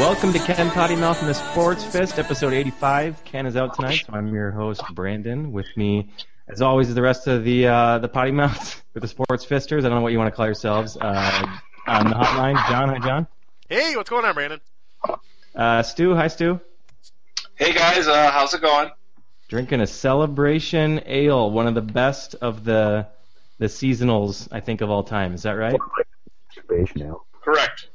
Welcome to Ken Potty Mouth and the Sports Fist, episode 85. Ken is out tonight, so I'm your host, Brandon. With me, as always, is the rest of the uh, the Potty Mouth with the Sports Fisters. I don't know what you want to call yourselves. Uh, on the hotline, John. Hi, John. Hey, what's going on, Brandon? Uh, Stu. Hi, Stu. Hey guys, uh, how's it going? Drinking a Celebration Ale, one of the best of the the seasonals, I think, of all time. Is that right? Celebration ale. Correct.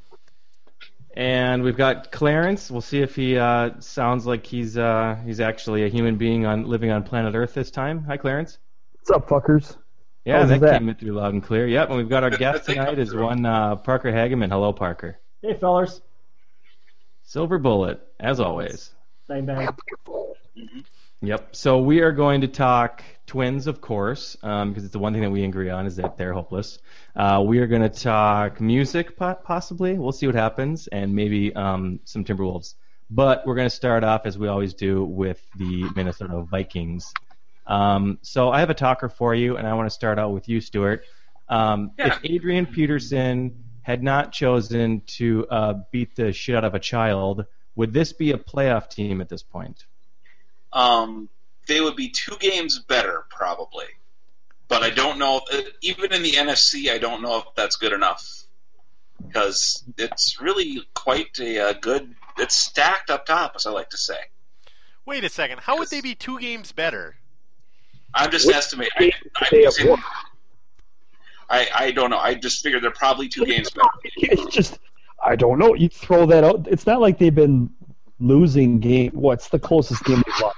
And we've got Clarence. We'll see if he uh, sounds like he's uh, he's actually a human being on living on planet Earth this time. Hi, Clarence. What's up, fuckers? Yeah, How's that, that? came in through loud and clear. Yep, and we've got our guest tonight is one uh, Parker Hageman. Hello, Parker. Hey, fellers. Silver Bullet, as always. Bang bang. Yep. So we are going to talk Twins, of course, um, because it's the one thing that we agree on is that they're hopeless. Uh, we are going to talk music, possibly. We'll see what happens, and maybe um, some Timberwolves. But we're going to start off, as we always do, with the Minnesota Vikings. Um, so I have a talker for you, and I want to start out with you, Stuart. Um, Yeah. If Adrian Peterson had not chosen to uh, beat the shit out of a child, would this be a playoff team at this point? Um, they would be two games better probably, but I don't know. uh, Even in the NFC, I don't know if that's good enough because it's really quite a, uh good. It's stacked up top, as I like to say. Wait a second. How would they be two games better? I'm just What estimating. I, I'm They have using- I, I don't know. I just figured they're probably two games better. It's just, I don't know. You throw that out. It's not like they've been losing game. What's the closest game they've lost?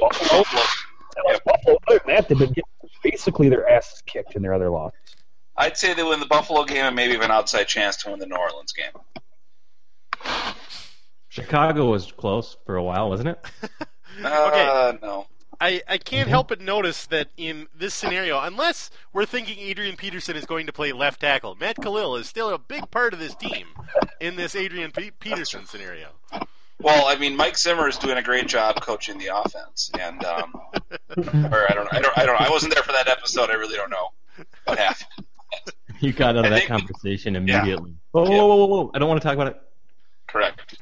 Buffalo. Yeah. Buffalo. Other than that, they've been getting basically their asses kicked in their other losses. I'd say they win the Buffalo game and maybe have an outside chance to win the New Orleans game. Chicago was close for a while, wasn't it? Uh, no. I, I can't help but notice that in this scenario, unless we're thinking Adrian Peterson is going to play left tackle, Matt Kalil is still a big part of this team in this Adrian Pe- Peterson scenario. Well, I mean, Mike Zimmer is doing a great job coaching the offense, and um, or I don't, I don't, I don't, I wasn't there for that episode. I really don't know what happened. You got out of I that think- conversation immediately. Whoa, whoa, whoa, whoa, whoa! I don't want to talk about it. Correct.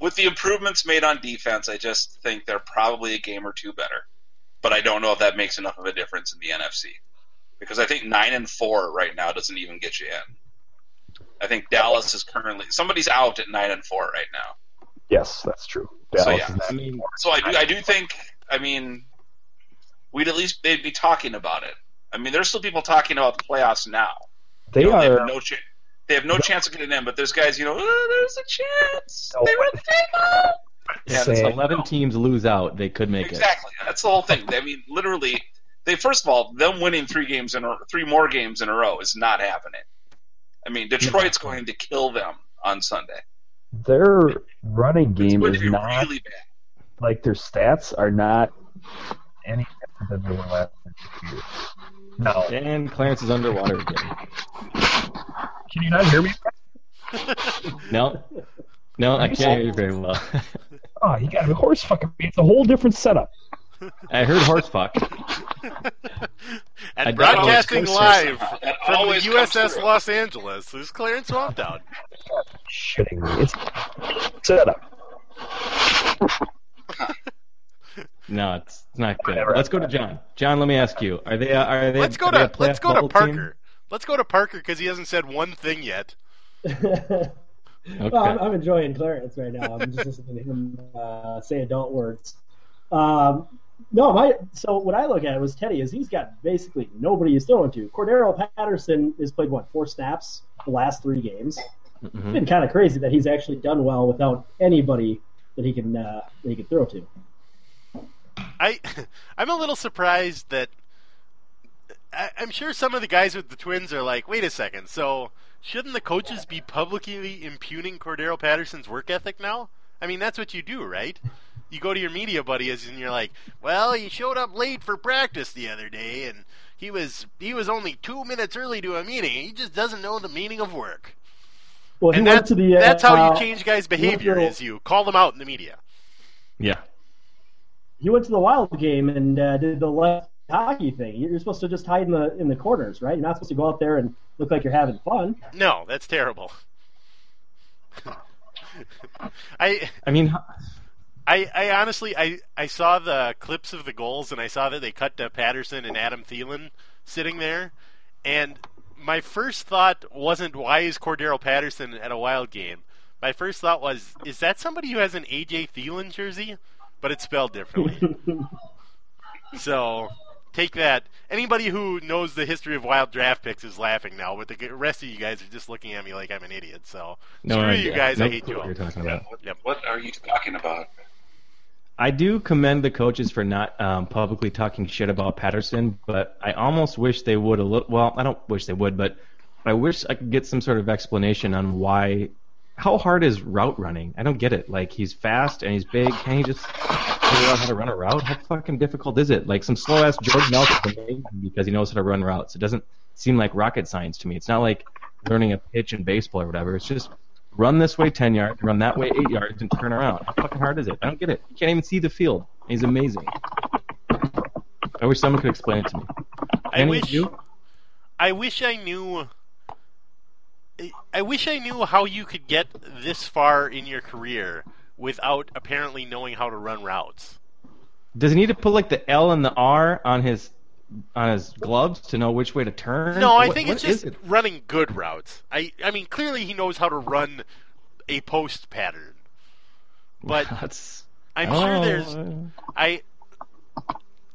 With the improvements made on defense, I just think they're probably a game or two better, but I don't know if that makes enough of a difference in the NFC because I think nine and four right now doesn't even get you in. I think Dallas is currently somebody's out at nine and four right now. Yes, that's true. So, Dallas yeah. is I mean, So I do, I do think, I mean, we'd at least they'd be talking about it. I mean, there's still people talking about the playoffs now. they You know, are. have no chance. They have no chance of getting in, but there's guys, you know, "Oh, there's a chance. No. They were at the table. Yeah, if Say- eleven teams lose out, they could make it. Exactly. That's the whole thing. I mean, literally, they first of all, them winning three games in a, three more games in a row is not happening. I mean, Detroit's going to kill them on Sunday. Their running game is not really bad. like their stats are not any different than they were last year. No, And Clarence is underwater again. can you not hear me? No, no, I can't hear you very well. Oh, you got a horse fucking. Me. It's a whole different setup. I heard horse fuck. and I broadcasting live comes- from the USS through. Los Angeles is Clarence Swamptown. Shitting me. It's set up. No, it's, it's not good. Let's go to John. John, let me ask you: Are they? uh, Are they? Let's go to let's go to Parker. team? Let's go to Parker because he hasn't said one thing yet. Okay. Well, I'm, I'm enjoying Clarence right now. I'm just listening to him uh, say adult words. Um, no, my so what I look at was Teddy is he's got basically nobody he's throwing to. Cordarrelle Patterson has played what four snaps the last three games. It's Mhm. been kind of crazy that he's actually done well without anybody that he can uh, that he can throw to. I I'm a little surprised that I, I'm sure some of the guys with the Twins are like, wait a second, so shouldn't the coaches be publicly impugning Cordarrelle Patterson's work ethic now? I mean, that's what you do, right? You go to your media buddies and you're like, well, he showed up late for practice the other day, and he was he was only two minutes early to a meeting. He just doesn't know the meaning of work. Well, And that's to the uh, that's how uh, you change guys' he to behavior is you call them out in the media. Yeah. He went to the Wild game and uh, did the left hockey thing. You're supposed to just hide in the in the corners, right? You're not supposed to go out there and look like you're having fun. No, that's terrible. I I mean, I, I honestly I, I saw the clips of the goals and I saw that they cut to Patterson and Adam Thielen sitting there, and my first thought wasn't why is Cordarrelle Patterson at a Wild game. My first thought was is that somebody who has an AJ Thelen jersey, but it's spelled differently. so take that. Anybody who knows the history of Wild draft picks is laughing now, but the rest of you guys are just looking at me like I'm an idiot. So no screw idea. you guys. No I hate you what all. you're talking about. What, Yep. what are you talking about? I do commend the coaches for not um, publicly talking shit about Patterson, but I almost wish they would a little. Well, I don't wish they would, but I wish I could get some sort of explanation on why. How hard is route running? I don't get it. Like he's fast and he's big. Can he just figure out how to run a route? How fucking difficult is it? Like some slow ass Jordan Nelson because he knows how to run routes. It doesn't seem like rocket science to me. It's not like learning a pitch in baseball or whatever. It's just run this way 10 yards, run that way 8 yards, and turn around. How fucking hard is it? I don't get it. You can't even see the field. He's amazing. I wish someone could explain it to me. I Any wish you? I wish I knew. I wish I knew how you could get this far in your career without apparently knowing how to run routes. Does he need to put like the L and the R on his on his gloves to know which way to turn? No, I What- think it's just it? running good routes. I I mean clearly he knows how to run a post pattern. But That's, I'm don't sure there's I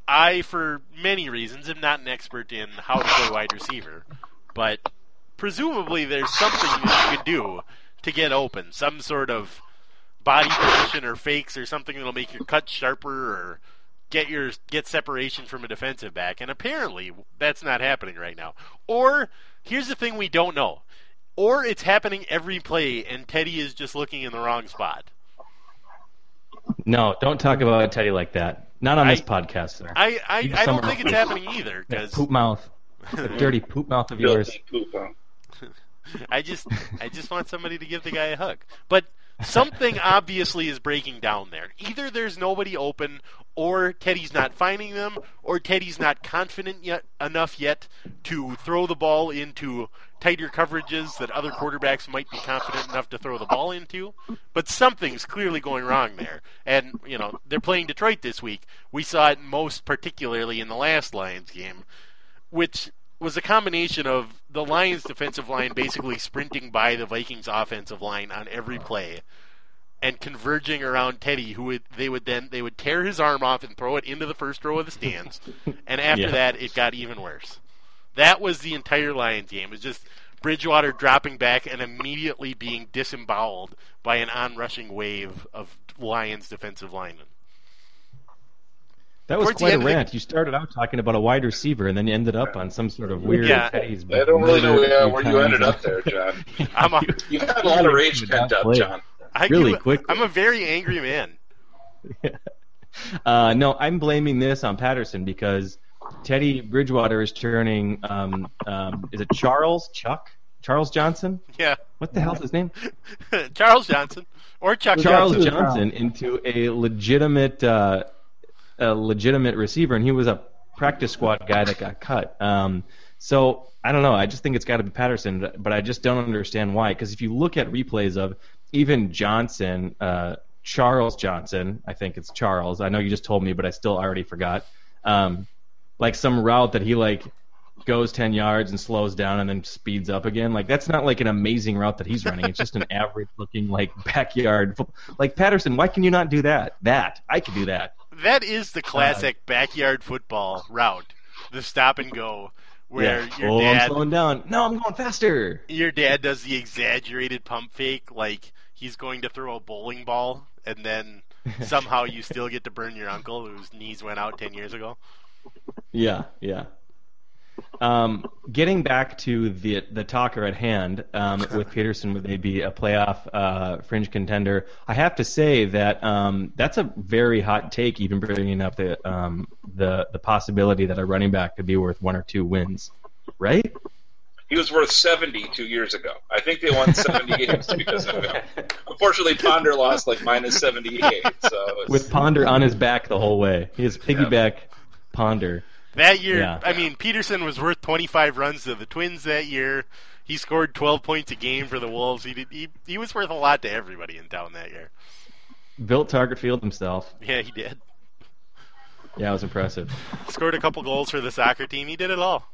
I for many reasons am not an expert in how to play wide receiver, but presumably there's something that you can do to get open, some sort of body position or fakes or something that'll make your cut sharper or get your get separation from a defensive back. And apparently that's not happening right now. Or here's the thing we don't know. Or it's happening every play and Teddy is just looking in the wrong spot. No, don't talk about Teddy like that. Not on this podcast, sir. I, I, I don't think it's happening either That because poop mouth, that dirty poop mouth of yours. Poop. I just I just want somebody to give the guy a hug. But something obviously is breaking down there. Either there's nobody open, or Teddy's not finding them, or Teddy's not confident yet enough yet to throw the ball into tighter coverages that other quarterbacks might be confident enough to throw the ball into. But something's clearly going wrong there. And, you know, they're playing Detroit this week. We saw it most particularly in the last Lions game, which was a combination of the Lions defensive line basically sprinting by the Vikings offensive line on every play and converging around Teddy who would they would then they would tear his arm off and throw it into the first row of the stands and after Yeah. that it got even worse. That was the entire Lions game. It was just Bridgewater dropping back and immediately being disemboweled by an onrushing wave of Lions defensive linemen. That was Towards quite a end of the- rant. You started out talking about a wide receiver, and then you ended up on some sort of weird. Yeah. Teddy's I don't really know murdered a few where you ended up there, John. I'm a, You had a lot of rage pent up, Play. John. I Really do- quickly. I'm a very angry man. Uh, no, I'm blaming this on Patterson because Teddy Bridgewater is turning. Um, um, is it Charles Chuck Charles Johnson? Yeah. What the hell's his name? Charles Johnson or Chuck Charles Johnson. Johnson into a legitimate uh, a legitimate receiver, and he was a practice squad guy that got cut. Um, so I don't know. I just think it's got to be Patterson, but I just don't understand why. Because if you look at replays of even Johnson, uh, Charles Johnson, I think it's Charles. I know you just told me, but I still already forgot. Um, like some route that he like goes 10 yards and slows down and then speeds up again. Like that's not like an amazing route that he's running. It's just an average looking like backyard. Like Patterson, why can you not do that? That I could do that. That is the classic uh, backyard football route. The stop and go where yeah. your oh, dad I'm slowing down. No, I'm going faster. Your dad does the exaggerated pump fake like he's going to throw a bowling ball and then somehow you still get to burn your uncle whose knees went out 10 years ago. Yeah, yeah. Um, getting back to the the talker at hand um, with Peterson, would they be a playoff uh, fringe contender? I have to say that um, that's a very hot take, even bringing up the um, the the possibility that a running back could be worth one or two wins, right? He was worth 70 two years ago. I think they won 70 games because of him. Unfortunately, Ponder lost like minus 78. So with Ponder on his back the whole way, he has piggyback yeah. Ponder. That year, yeah. I mean, Peterson was worth 25 runs to the Twins that year. He scored 12 points a game for the Wolves. He did, he, he was worth a lot to everybody in town that year. Built Target Field himself. Yeah, he did. Yeah, it was impressive. Scored a couple goals for the soccer team. He did it all.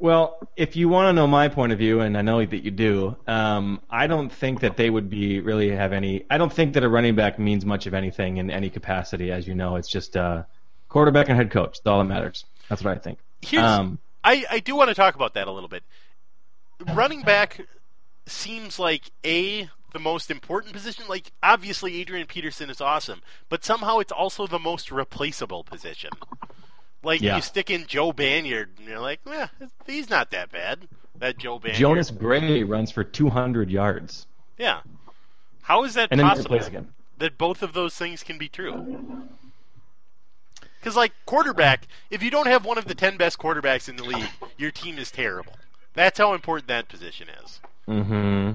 Well, if you want to know my point of view, and I know that you do, um, I don't think that they would be really have any. I don't think that a running back means much of anything in any capacity. As you know, it's just uh, quarterback and head coach. That's all that matters. That's what I think. Here's, um, I I do want to talk about that a little bit. Running back seems like a the most important position. Like obviously, Adrian Peterson is awesome, but somehow it's also the most replaceable position. Like yeah. you stick in Joe Banyard, and you're like, yeah, he's not that bad. That Joe Banyard. Jonas Gray runs for 200 yards. Yeah. How is that and possible? again. That both of those things can be true. Because like quarterback, if you don't have one of the 10 best quarterbacks in the league, your team is terrible. That's how important that position is. Mm-hmm.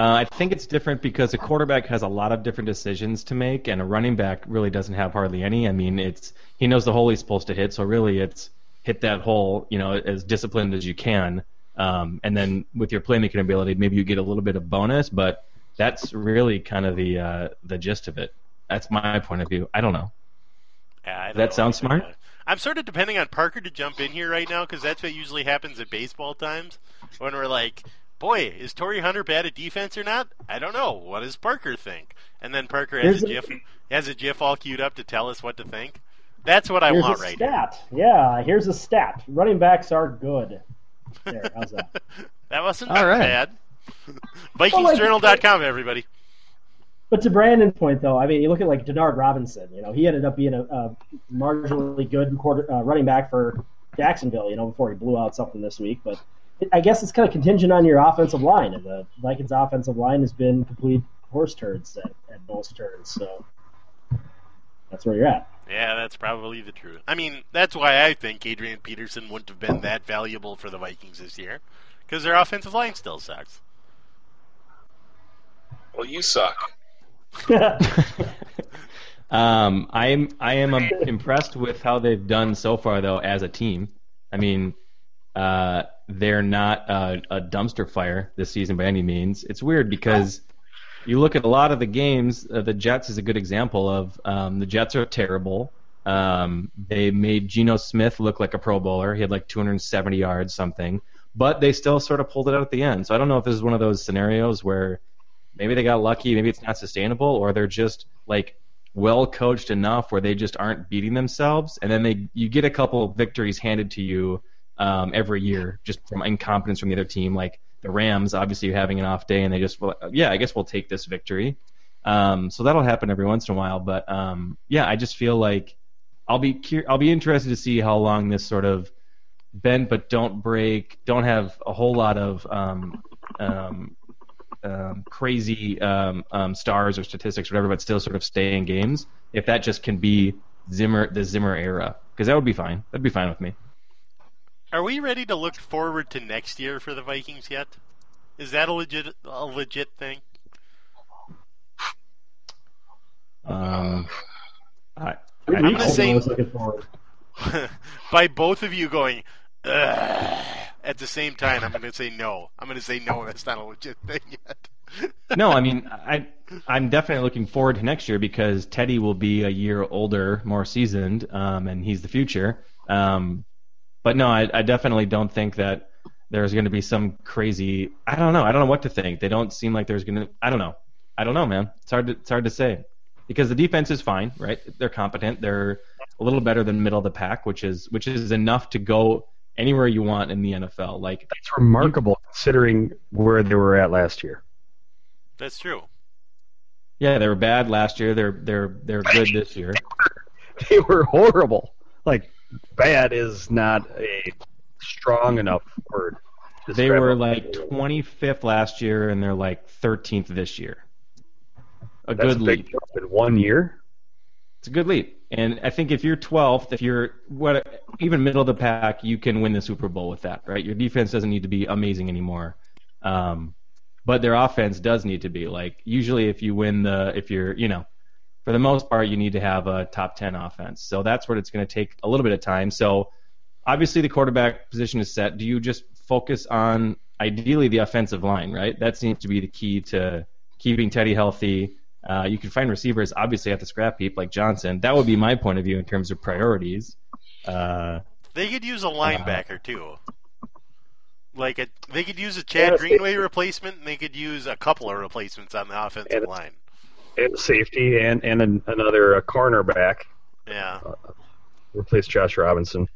Uh, I think it's different because a quarterback has a lot of different decisions to make, and a running back really doesn't have hardly any. I mean, it's he knows the hole he's supposed to hit, so really it's hit that hole, you know, as disciplined as you can. Um, and then with your playmaking ability, maybe you get a little bit of bonus, but that's really kind of the uh, the gist of it. That's my point of view. I don't know. Yeah, Does that sounds smart? I'm sort of depending on Parker to jump in here right now because that's what usually happens at baseball times when we're like, boy, is Torii Hunter bad at defense or not? I don't know. What does Parker think? And then Parker has a, a GIF has a GIF all queued up to tell us what to think. That's what I here's want a right stat. Here. Yeah, here's a stat. Running backs are good. There, how's that? that wasn't all right. bad. VikingsJournal.com, everybody. But to Brandon's point, though, I mean, you look at like Denard Robinson. You know, he ended up being a, a marginally good quarter, uh, running back for Jacksonville. You know, before he blew out something this week. But I guess it's kind of contingent on your offensive line, and the Vikings' offensive line has been complete horse turds at, at most turns. So that's where you're at. Yeah, that's probably the truth. I mean, that's why I think Adrian Peterson wouldn't have been that valuable for the Vikings this year, because their offensive line still sucks. Well, you suck. um, I'm I am um, impressed with how they've done so far, though, as a team. I mean, uh, they're not a, a, dumpster fire this season by any means. It's weird because you look at a lot of the games. Uh, the Jets is a good example of um, the Jets are terrible. Um, they made Geno Smith look like a Pro Bowler. He had like 270 yards, something, but they still sort of pulled it out at the end. So I don't know if this is one of those scenarios where maybe they got lucky, maybe it's not sustainable, or they're just like well coached enough where they just aren't beating themselves, and then they you get a couple victories handed to you um, every year just from incompetence from the other team. Like the Rams, obviously having an off day, and they just yeah, I guess we'll take this victory. Um, so that'll happen every once in a while, but um, yeah, I just feel like I'll be cur- I'll be interested to see how long this sort of bend but don't break, don't have a whole lot of um, um, um, crazy um, um, stars or statistics or whatever, but still sort of stay in games. If that just can be Zimmer, the Zimmer era, because that would be fine. That'd be fine with me. Are we ready to look forward to next year for the Vikings yet? Is that a legit a legit thing? Um, I, Three I- weeks gonna say- I was looking forward. By both of you going at the same time, I'm going to say no. I'm going to say no. That's not a legit thing yet. no, I mean, I I'm definitely looking forward to next year because Teddy will be a year older, more seasoned, um, and he's the future. Um, but no, I, I definitely don't think that there's going to be some crazy. I don't know. I don't know what to think. They don't seem like there's going to. I don't know. I don't know, man. It's hard to it's hard to say because the defense is fine, right? They're competent. They're a little better than middle of the pack, which is which is enough to go anywhere you want in the NFL. Like It's remarkable considering where they were at last year. That's true. Yeah, they were bad last year. They're they're they're good this year. They were horrible. Like bad is not a strong enough word. They were like 25th last year, and they're like 13th this year. A That's good a leap. jump in one year. It's a good leap. And I think if you're 12th, if you're what even middle of the pack, you can win the Super Bowl with that, right? Your defense doesn't need to be amazing anymore. Um, but their offense does need to be like usually if you win the if you're you know for the most part you need to have a top 10 offense. So that's what it's going to take a little bit of time. So obviously the quarterback position is set. Do you just focus on ideally the offensive line right? That seems to be the key to keeping teddy healthy. Uh, you can find receivers obviously at the scrap heap like johnson. That would be my point of view in terms of priorities. Uh, They could use a linebacker too. Like a, they could use a Chad Greenway replacement, and they could use a couple of replacements on the offensive And- line. And safety and and an, another uh, cornerback Yeah, replace Josh Robinson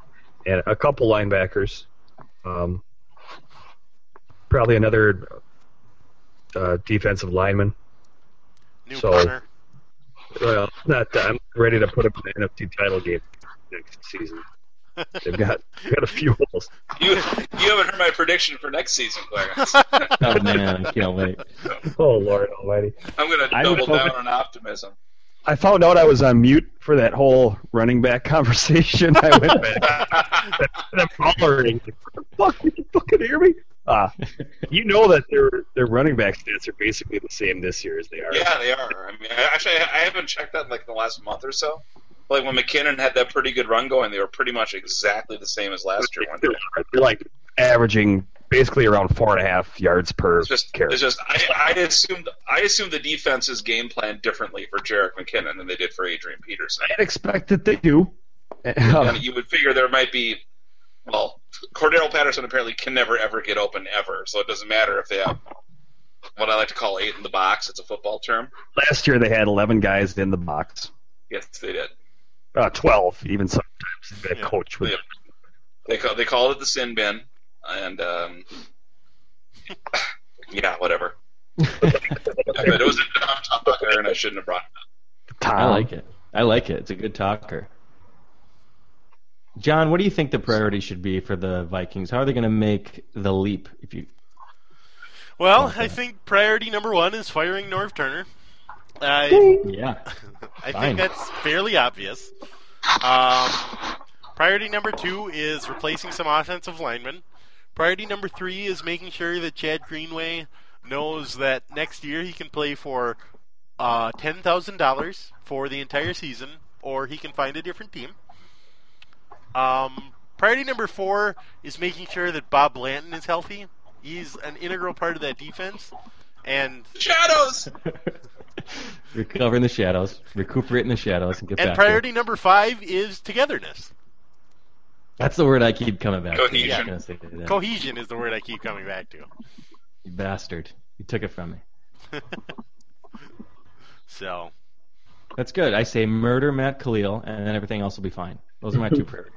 and a couple linebackers. Um, probably another uh, defensive lineman. new So- punter. Well, not. I'm ready to put in the NFC title game next season. They've got they've got a few holes. You you haven't heard my prediction for next season, Clarence. oh man i can't wait Oh Lord Almighty! I'm going to I would double focus- down on optimism. I found out I was on mute for that whole running back conversation. I went back. and I'm hollering. Fuck, you can fucking hear me? Ah, you know that their their running back stats are basically the same this year as they are. Yeah, they are. I mean, actually, I I haven't checked that in like the last month or so. Like when McKinnon had that pretty good run going, they were pretty much exactly the same as last year. They're like averaging basically around four and a half yards per It's just, carry. it's just I, I assumed I assumed the defenses game plan differently for Jerick McKinnon than they did for Adrian Peterson. I'd expect that they do. And you would figure there might be, well, Cordarrelle Patterson apparently can never ever get open ever, so it doesn't matter if they have what I like to call eight in the box. It's a football term. Last year they had 11 guys in the box. Yes, they did. Uh, 12, even sometimes. That Yeah. coach with Yeah. They call, they called it the sin bin, and um, yeah, whatever. But it was a dumb talker, and I shouldn't have brought it up. Tom. I like it. I like it. It's a good talker. John, what do you think the priority should be for the Vikings? How are they going to make the leap? If you Well, I think priority number one is firing Norv Turner. I yeah, I Fine. think that's fairly obvious. Um, priority number two is replacing some offensive linemen. Priority number three is making sure that Chad Greenway knows that next year he can play for uh, ten thousand dollars for the entire season, or he can find a different team. Um, priority number four is making sure that Bob Blanton is healthy. He's an integral part of that defense, and Shadows. recover in the shadows, recuperate in the shadows, and get and back. priority number five is togetherness. That's the word I keep coming back Cohesion. to. I'm gonna say that. Cohesion is the word I keep coming back to. You bastard! You took it from me. So, That's good. I say murder Matt Kalil, and then everything else will be fine. Those are my two priorities.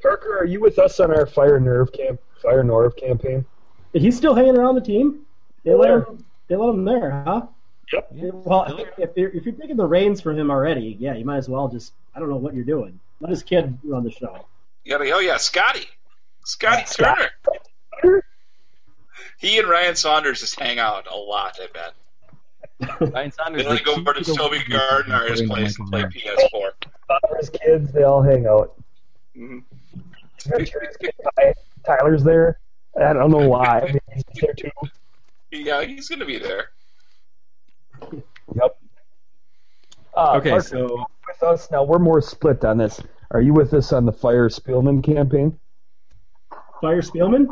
Parker, are you with us on our Fire Norv camp, Fire Norv campaign? He's still hanging around the team. They let him. They let him there, huh? Yep. Well, if you're, if you're taking the reins from him already, yeah, you might as well just. I don't know what you're doing. Let his kid run the show. Yeah, oh yeah, Scotty, Scotty Scott- Turner. He and Ryan Saunders just hang out a lot. I bet. Ryan Saunders. They like go over to Toby Gardner's place and play PS4. Father's kids, they all hang out. Mhm. Tyler's there. I don't know why. I mean, he's there too. Yeah, he's gonna be there. Yep. Uh, Okay, Parker, so- with us now, we're more split on this. Are you with us on the Fire Spielman campaign? Fire Spielman?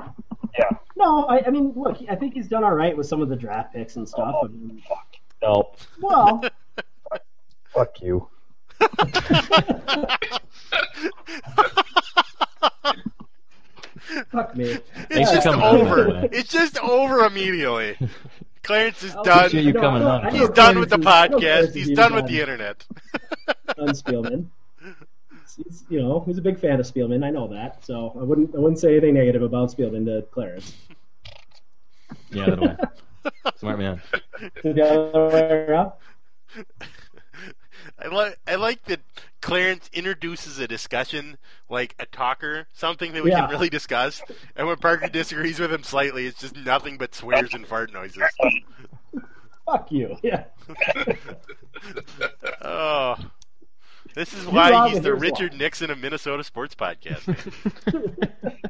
Yeah. No, I, I mean, look, I think he's done all right with some of the draft picks and stuff. I mean, No. well, Fuck you. fuck me. It's Thanks just coming on, by the over. It's just over immediately. Clarence is I'll done. you No, coming I know- on. I know He's done with the Clarence is- I know Clarence podcast. He's done with the internet. on Spielman. He's, you know, he's a big fan of Spielman. I know that, so I wouldn't I wouldn't say anything negative about Spielman to Clarence. Yeah, that way. Smart man. The other way around? I like I like that Clarence introduces a discussion like a talker, something that we Yeah. can really discuss. And when Parker disagrees with him slightly, it's just nothing but swears and fart noises. Fuck you. Yeah. Oh, this is why why, he's the Richard why. Nixon of Minnesota sports podcast.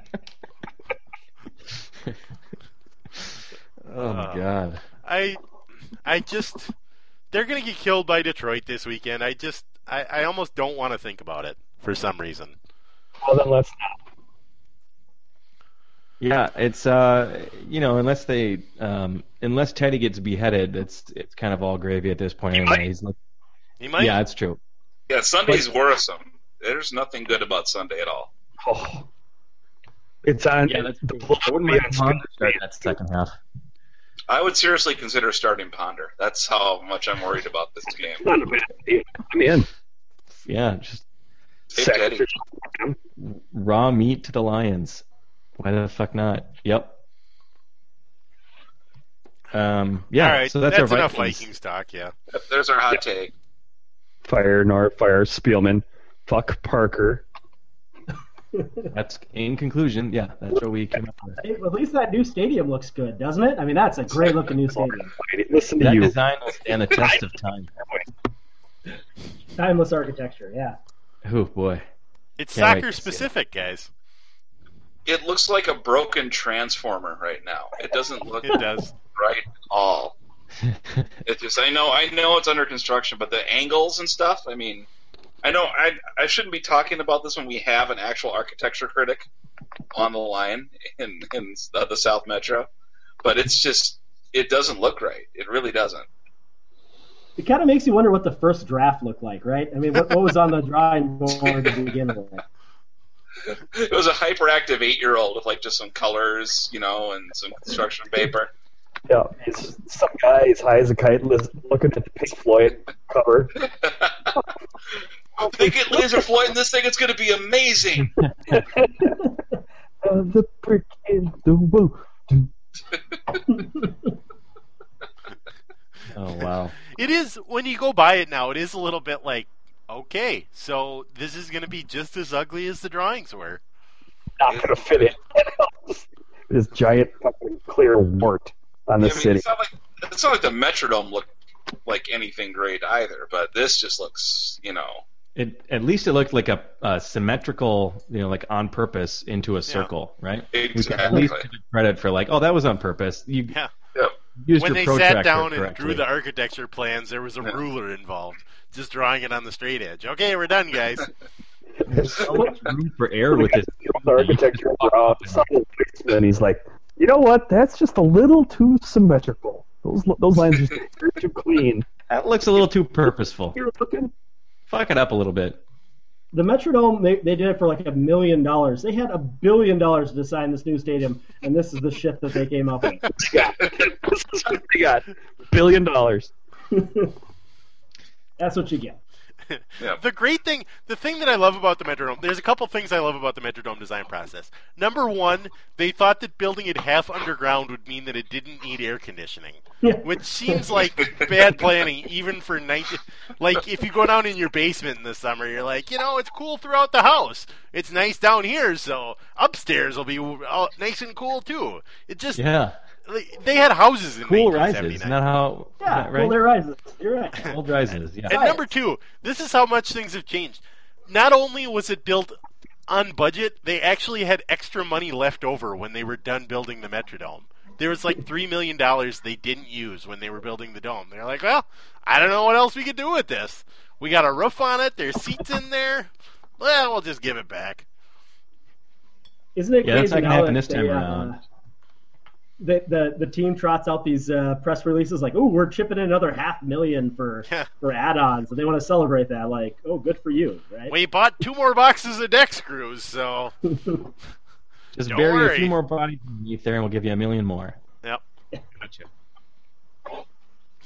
Oh my uh, god. I, I just, they're gonna get killed by Detroit this weekend. I just, I, I almost don't want to think about it for some reason. Well, then let's not. Yeah, it's uh, you know, unless they, um, unless Teddy gets beheaded, it's it's kind of all gravy at this point. Anyway, he's look, He might. yeah, it's true. Yeah, Sunday's worrisome. There's nothing good about Sunday at all. Oh. It's on. Yeah, that's the. I wouldn't be mind on Ponder start that second half. I would seriously consider starting Ponder. That's how much I'm worried about this game. Not a bad idea. I'm in. Yeah, just Hey, raw meat to the Lions. Why the fuck not? Yep. Um, yeah, All right, so that's, that's, our enough Vikings. Vikings talk. Yeah. There's our hot take. Fire nor fire Spielman. Fuck Parker. That's in conclusion. Yeah, that's what we came up with. At least that new stadium looks good, doesn't it? I mean, that's a great looking new stadium. Listen to That you. design will stand the test of time. Timeless architecture, yeah. Oh boy. It's Can't soccer to it. specific, guys. It looks like a broken transformer right now. It doesn't look It does. right at all. It just I know I know it's under construction, but the angles and stuff. I mean, I know I I shouldn't be talking about this when we have an actual architecture critic on the line in in uh, the South Metro, but it's just it doesn't look right. It really doesn't. It kind of makes you wonder what the first draft looked like, right? I mean, what, what was on the drawing board to begin with? It was a hyperactive eight year old with like just some colors, you know, and some construction paper. Yeah, he's some guy as high as a kite lis- looking at the Pink Floyd cover. they get laser floyd in this thing. It's going to be amazing. Uh, the brick in the woo. Oh wow. It is when you go by it now. It is a little bit like, okay, so this is going to be just as ugly as the drawings were. Not gonna fit in. this giant fucking clear wart on the I mean, city. it's not like it's not like the Metrodome looked like anything great either, but this just looks, you know, It at least it looked like a, a symmetrical, you know, like on purpose into a circle, right? We can at least give credit for like, oh, that was on purpose. You Yeah. Used when your they sat down and drew the architecture plans, there was a ruler involved, just drawing it on the straight edge. Okay, we're done, guys. There's so much room for error with this. the architecture around uh, and he's like, you know what? That's just a little too symmetrical. Those those lines are too clean. That looks a little too purposeful. You're looking. Fuck it up a little bit. The Metrodome, they, they did it for like a million dollars. They had a billion dollars to design this new stadium, and this is the shit that they came up with. Yeah, this is what they got. Billion dollars. That's what you get. Yeah. The great thing, the thing that I love about the Metrodome, there's a couple things I love about the Metrodome design process. Number one, they thought that building it half underground would mean that it didn't need air conditioning, Yeah. which seems like bad planning, even for 19. Like if you go down in your basement in the summer, you're like, you know, it's cool throughout the house. It's nice down here, so upstairs will be uh, nice and cool too. It just Yeah. Like, they had houses in Cool 1979. rises. Not how. Yeah, is right? well, there rises. You're right. Cold rises. Yeah. And number two, this is how much things have changed. Not only was it built on budget, they actually had extra money left over when they were done building the Metrodome. There was like three million dollars they didn't use when they were building the dome. They're like, well, I don't know what else we could do with this. We got a roof on it. There's seats in there. Well, we'll just give it back. Isn't it Yeah, that's crazy not gonna happen this time they, uh, around. The, the the team trots out these uh, press releases like, "Oh, we're chipping in another half million for Yeah. for add-ons," and they want to celebrate that. Like, "Oh, good for you!" Right? We bought two more boxes of deck screws, so Just Don't bury a few more bodies beneath there, and we'll give you a million more. yep. Gotcha.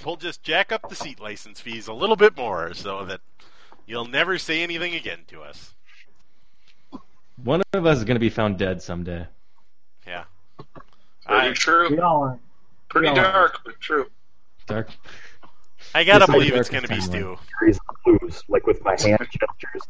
We'll just jack up the seat license fees a little bit more so that you'll never say anything again to us. One of us is going to be found dead someday. Yeah. Pretty I, true. we all are. Pretty Yeah. dark, but true. Dark. I gotta Just like believe it's gonna be Timeline. Stu. series of clues, like with my hand gestures.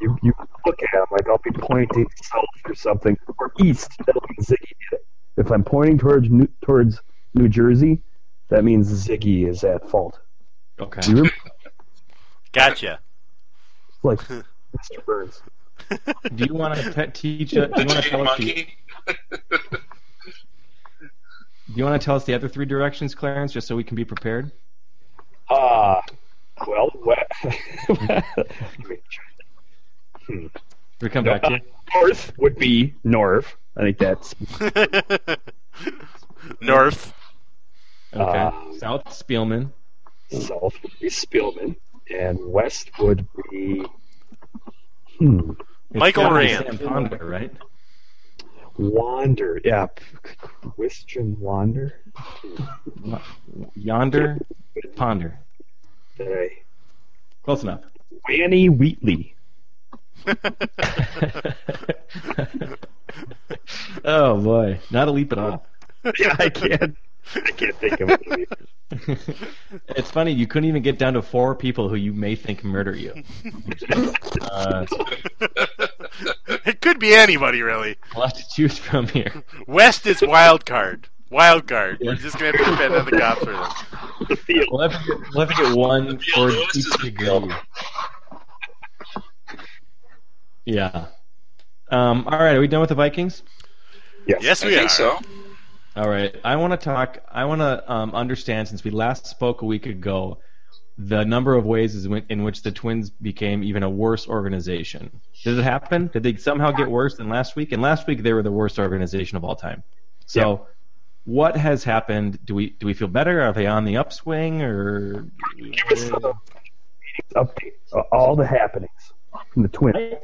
You you look at them like I'll be pointing south or something or east. That'll be Zygi. If I'm pointing towards New, towards New Jersey, that means Zygi is at fault. Okay. You remember, Gotcha. like Mr. Burns. Do you want to teach? Uh, do you want to Chain tell us the, monkey. Do you want to tell us the other three directions, Clarence, just so we can be prepared? Ah, well, what? hmm. We come back to you. North would be North. I think that's North. Okay. Uh, South Spielman. south would be Spielman, and west would be hmm Michael Rand. Sam Ponder, right? Wander. Yeah, Christian Wander. Yonder. Ponder. Did I? Close enough. Wanny Wheatley. oh boy, not a leap at all. Yeah, I can't. I can't think of it. It's funny you couldn't even get down to four people who you may think murder you. Uh, it could be anybody really. a lot to choose from here. West is wild card. Wild card. We're just gonna have to depend on the cops for them. The. We'll have to get, we'll have to get one for each is degree. Yeah. Um, all right, are we done with the Vikings? Yes. Yes, I we think are. so. All right. I want to talk. I want to um, understand since we last spoke a week ago, the number of ways in, in which the Twins became even a worse organization. Did it happen? Did they somehow get worse than last week? And last week they were the worst organization of all time. So, what has happened? Do we do we feel better? Are they on the upswing or? Give us some update. All the happenings from the Twins. Right?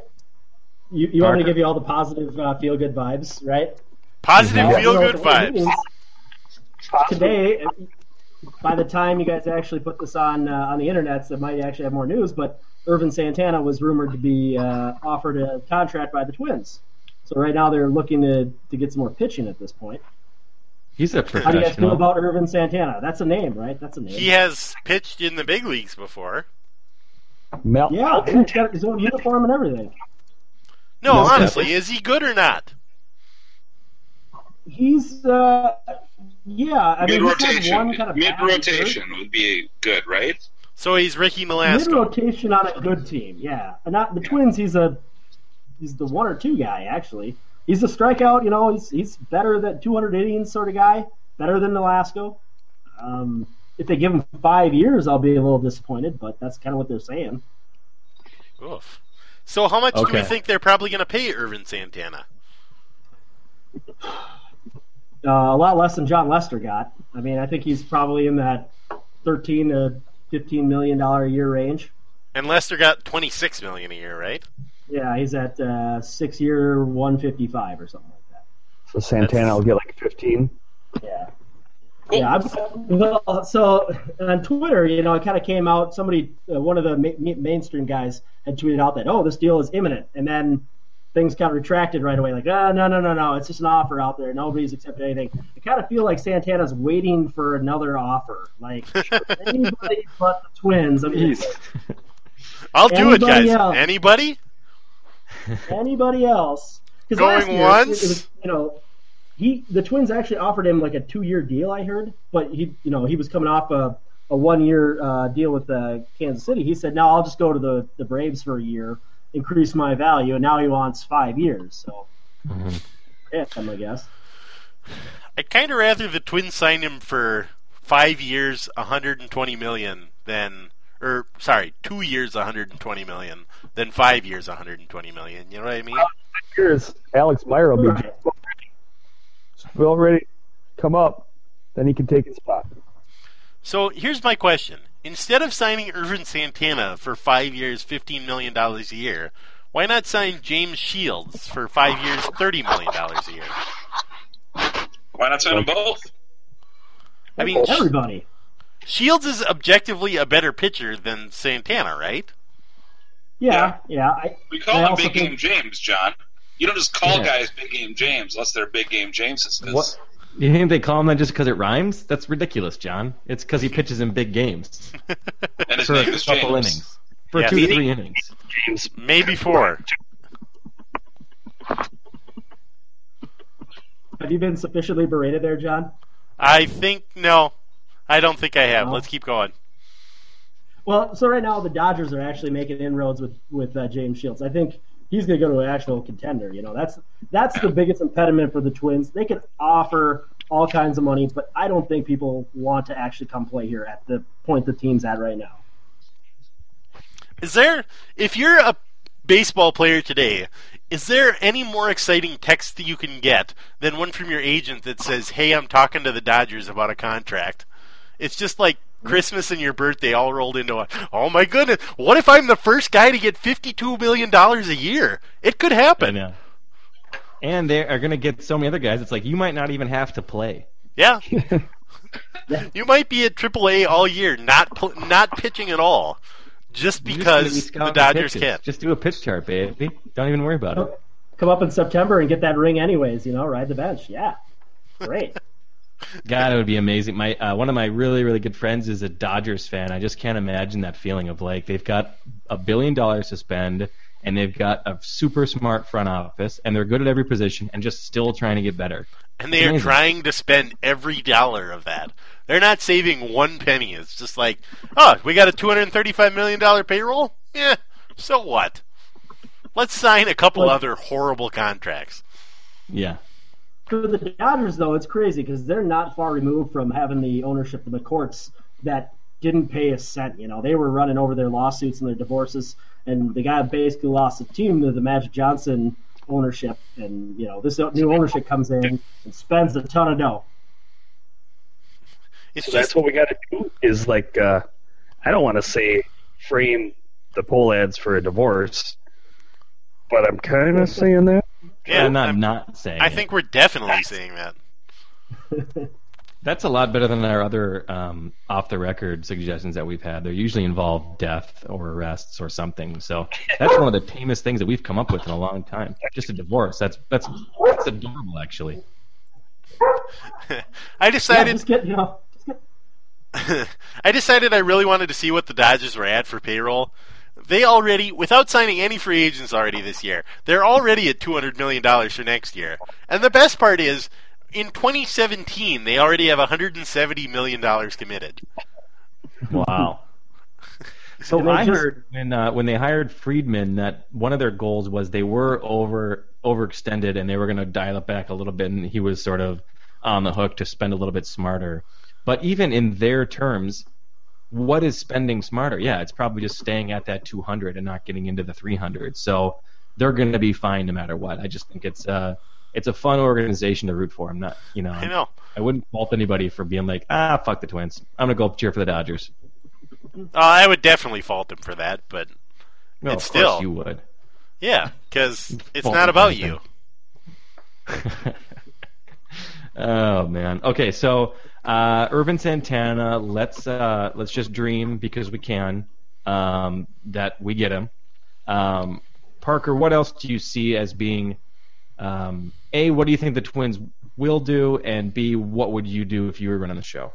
You, you want me to give you all the positive uh, feel good vibes, right? Positive Well, feel good vibes. Today, by the time you guys actually put this on uh, on the internet, so it might actually have more news. But Ervin Santana was rumored to be uh, offered a contract by the Twins. So right now they're looking to, to get some more pitching at this point. He's a professional. How do you guys feel about Ervin Santana? That's a name, right? That's a name. He has pitched in the big leagues before. Mel- yeah, he's got his own uniform and everything. No, Yes, honestly, is he good or not? He's uh, yeah. I mean, Mid he's had rotation. one kind of mid rotation would be good, right? So he's Ricky Mid Nolasco. rotation on a good team, yeah. And not the Twins. He's a he's the one or two guy actually. He's a strikeout. You know, he's he's better than 200 innings sort of guy. Better than Nolasco. Um, if they give him five years, I'll be a little disappointed, but that's kind of what they're saying. Oof. So how much do we think they're probably going to pay Ervin Santana? Uh, a lot less than Jon Lester got. I mean, I think he's probably in that 13 to 15 million dollar a year range. And Lester got twenty six million a year, right? Yeah, he's at uh, six year 155 or something like that. So Santana will get like 15. Yeah. Yeah, I'm, well, so on Twitter, you know, it kind of came out. Somebody, uh, one of the ma- ma- mainstream guys, had tweeted out that, "Oh, this deal is imminent," and then things got retracted right away. Like, "Ah, no, no, no, no, it's just an offer out there. Nobody's accepted anything." I kind of feel like Santana's waiting for another offer, like anybody but the Twins. I mean, I'll do it, Anybody guys. else? Anybody? anybody else. 'Cause Going last year, once? it was, you know, he the Twins actually offered him like a two-year deal. I heard, but he, you know, he was coming off a, a one-year uh, deal with uh, Kansas City. He said, "No, I'll just go to the the Braves for a year, increase my value." And now he wants five years. So, mm-hmm. yeah, I guess. I'd kind of rather the Twins sign him for five years, 120 million, than or sorry, two years 120 million, then five years 120 million. You know what I mean? Here's Alex Meyer will be Will ready, come up, then he can take his spot. So here's my question: Instead of signing Ervin Santana for five years, 15 million dollars a year, why not sign James Shields for five years, 30 million dollars a year? Why not sign them both? I mean, everybody. Shields is objectively a better pitcher than Santana, right? Yeah, yeah. I, We call I him Big think- Game James, John. You don't just call Yeah. guys Big Game James unless they're Big Game Jameses. What? You think they call him that just because it rhymes? That's ridiculous, John. It's because he pitches in big games And his for a is couple James. innings, for Yeah. two to three innings. James, Maybe four. Have you been sufficiently berated there, John? I think no. I don't think I have. No? Let's keep going. Well, so right now the Dodgers are actually making inroads with with uh, James Shields. I think he's going to go to an actual contender. You know, that's that's the biggest impediment for the Twins. They can offer all kinds of money, but I don't think people want to actually come play here at the point the team's at right now. Is there, if you're a baseball player today, is there any more exciting text that you can get than one from your agent that says, "Hey, I'm talking to the Dodgers about a contract"? It's just like Christmas and your birthday all rolled into one. Oh my goodness! What if I'm the first guy to get 52 million dollars a year? It could I happen. know. And they are going to get so many other guys. It's like you might not even have to play. Yeah. you might be at AAA all year, not pl- not pitching at all, just You're just be because the Dodgers pitches. can. Just do a pitch chart, baby. Don't even worry about it. Come up in September and get that ring anyways. You know, ride the bench. Yeah, great. God, it would be amazing. My uh, one of my really really good friends is a Dodgers fan. I just can't imagine that feeling of like they've got a billion dollars to spend and they've got a super smart front office and they're good at every position and just still trying to get better. And they are trying to spend every dollar of that. They're not saving one penny. It's just like, oh, we got a two hundred and thirty-five million dollar payroll. Yeah, so what? Let's sign a couple Like- other horrible contracts. Yeah. For the Dodgers, though, it's crazy because they're not far removed from having the ownership of the courts that didn't pay a cent. You know, they were running over their lawsuits and their divorces, and the guy basically lost the team to the Magic Johnson ownership. And you know, this new ownership comes in and spends a ton of dough. So that's what we got to do. Is like, uh, I don't want to say frame the Pohlads for a divorce, but I'm kind of saying that. Yeah. I'm not I'm- not saying. I it. think we're definitely seeing that. That's a lot better than our other um, off the record suggestions that we've had. They usually involve death or arrests or something. So that's one of the tamest things that we've come up with in a long time. Just a divorce. That's that's that's adorable, actually. I Yeah, decided. just get you know. I decided I really wanted to see what the Dodgers were at for payroll. They already, without signing any free agents already this year, they're already at two hundred million dollars for next year. And the best part is, in 2017, they already have 170 million dollars committed. Wow. So I just- heard when uh, when they hired Friedman that one of their goals was they were over overextended and they were going to dial it back a little bit, and he was sort of on the hook to spend a little bit smarter. But even in their terms, what is spending smarter? Yeah, it's probably just staying at that 200 and not getting into the 300. So they're going to be fine no matter what. I just think it's uh it's a fun organization to root for. I'm not, you know, I know. I wouldn't fault anybody for being like, ah, fuck the Twins. I'm gonna go cheer for the Dodgers. Uh, I would definitely fault them for that, but No, It's still- you would. yeah, because it's Fault not about you. oh man. Okay, so uh, Ervin Santana. Let's uh, let's just dream because we can um, that we get him. Um, Parker, what else do you see as being um, a? What do you think the Twins will do, and b? What would you do if you were running the show?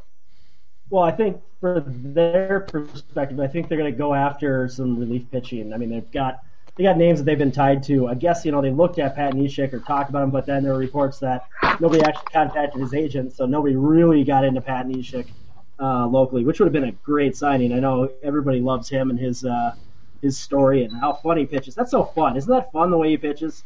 Well, I think for their perspective, I think they're going to go after some relief pitching. I mean, they've got they got names that they've been tied to. I guess you know they looked at Pat Neshek or talked about him, but then there were reports that nobody actually contacted his agent, so nobody really got into Pat Neshek uh, locally, which would have been a great signing. I know everybody loves him and his uh, his story and how funny he pitches. That's so fun, isn't that fun the way he pitches?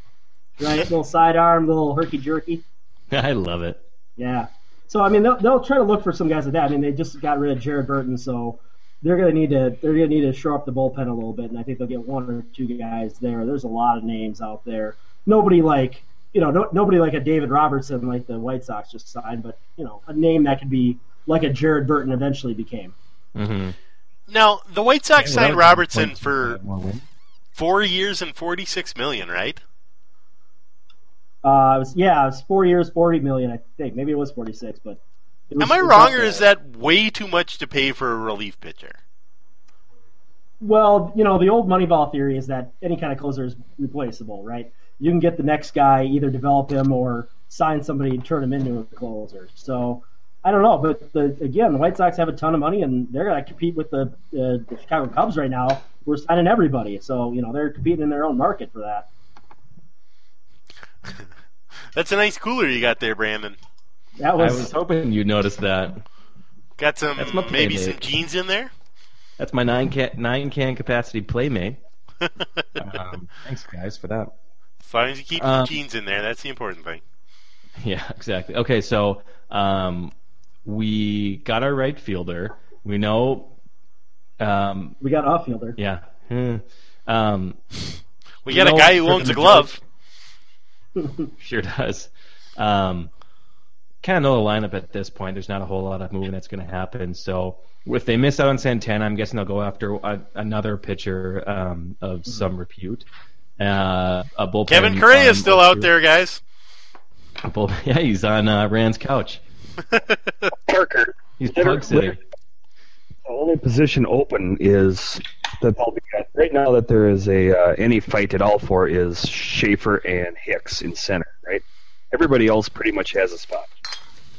Right, little sidearm, little herky jerky. I love it. Yeah. So I mean, they'll, they'll try to look for some guys like that. I mean, they just got rid of Jared Burton, so they're going to need to they're going to need to shore up the bullpen a little bit, and I think they'll get one or two guys there. There's a lot of names out there. Nobody like you know no, nobody like a David Robertson like the White Sox just signed, but you know a name that could be like a Jared Burton eventually became. Mm-hmm. Now the White Sox Yeah, signed Robertson for four years and forty six million, right? Uh, it was, yeah, it was four years, forty million, I think. Maybe it was forty six, but it was, Am I wrong, or is that way too much to pay for a relief pitcher? Well, you know, the old Moneyball theory is that any kind of closer is replaceable, right? You can get the next guy, either develop him or sign somebody and turn him into a closer. So I don't know, but the, again, the White Sox have a ton of money and they're going to compete with the, the the Chicago Cubs right now. We're signing everybody, so you know they're competing in their own market for that. That's a nice cooler you got there, Brandon. That I was, was hoping you'd notice that. Got some That's my maybe playmate. some jeans in there. That's my nine can nine can capacity playmate. um, thanks guys for that. As long as you keep Um, jeans in there, that's the important thing. Yeah, exactly. Okay, so um, we got our right fielder. We know. Um, we got off fielder. yeah. Hmm. Um, We got a guy who owns a glove. sure does. Um, kind of know the lineup at this point. There's not a whole lot of moving that's going to happen. So if they miss out on Santana, I'm guessing they'll go after a, another pitcher um, of some repute. Uh, a bullpen. Kevin Correia is um, still out there, guys. A bull- yeah, he's on uh, Rand's couch. Parker. He's Literally- pug sitting. The only position open is that they'll be right now that there is a uh, any fight at all for is Schafer and Hicks in center, right? Everybody else pretty much has a spot.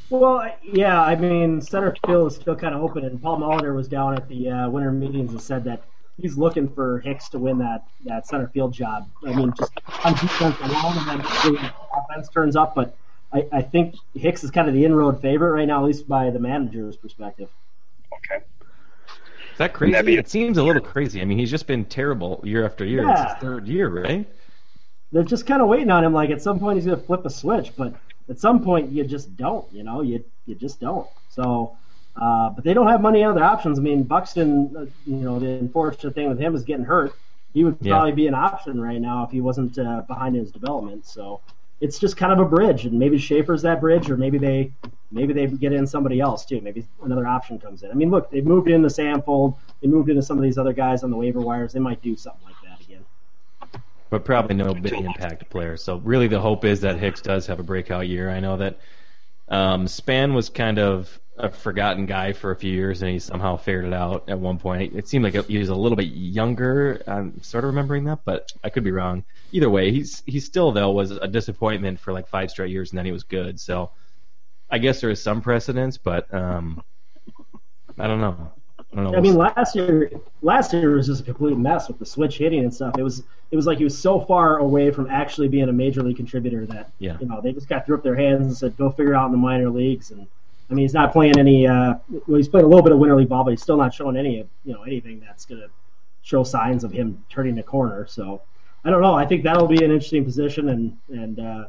Well, yeah, I mean, center field is still kind of open, and Paul Molitor was down at the uh, winter meetings and said that he's looking for Hicks to win that, that center field job. I mean, just on defense alone, and then the offense turns up. But I, I think Hicks is kind of the inroad favorite right now, at least by the manager's perspective. Okay. Is that crazy? That'd be- it seems a little crazy. I mean, he's just been terrible year after year. It's his third year, right? They're just kind of waiting on him. Like at some point, he's going to flip a switch, but at some point, you just don't. You know, you you just don't. So. Uh, but they don't have many other options. I mean, Buxton, uh, you know, the unfortunate thing with him is getting hurt. He would Yeah. probably be an option right now if he wasn't uh, behind in his development. So it's just kind of a bridge, and maybe Schafer's that bridge, or maybe they maybe they get in somebody else too. Maybe another option comes in. I mean, look, they moved into Samfold, they moved into some of these other guys on the waiver wires. They might do something like that. But probably no big impact player. So really, the hope is that Hicks does have a breakout year. I know that um, Span was kind of a forgotten guy for a few years, and he somehow figured it out at one point. It seemed like he was a little bit younger. I'm sort of remembering that, but I could be wrong. Either way, he's he still though was a disappointment for like five straight years, and then he was good. So I guess there is some precedence, but um, I don't know. I. I mean, last year, last year was just a complete mess with the switch hitting and stuff. It was, it was like he was so far away from actually being a major league contributor that, Yeah. you know, they just got threw up their hands and said, "Go figure it out in the minor leagues." And I mean, he's not playing any. Uh, well, he's playing a little bit of winter league ball, but he's still not showing any, of you know, anything that's going to show signs of him turning the corner. So I don't know. I think that'll be an interesting position, and and uh,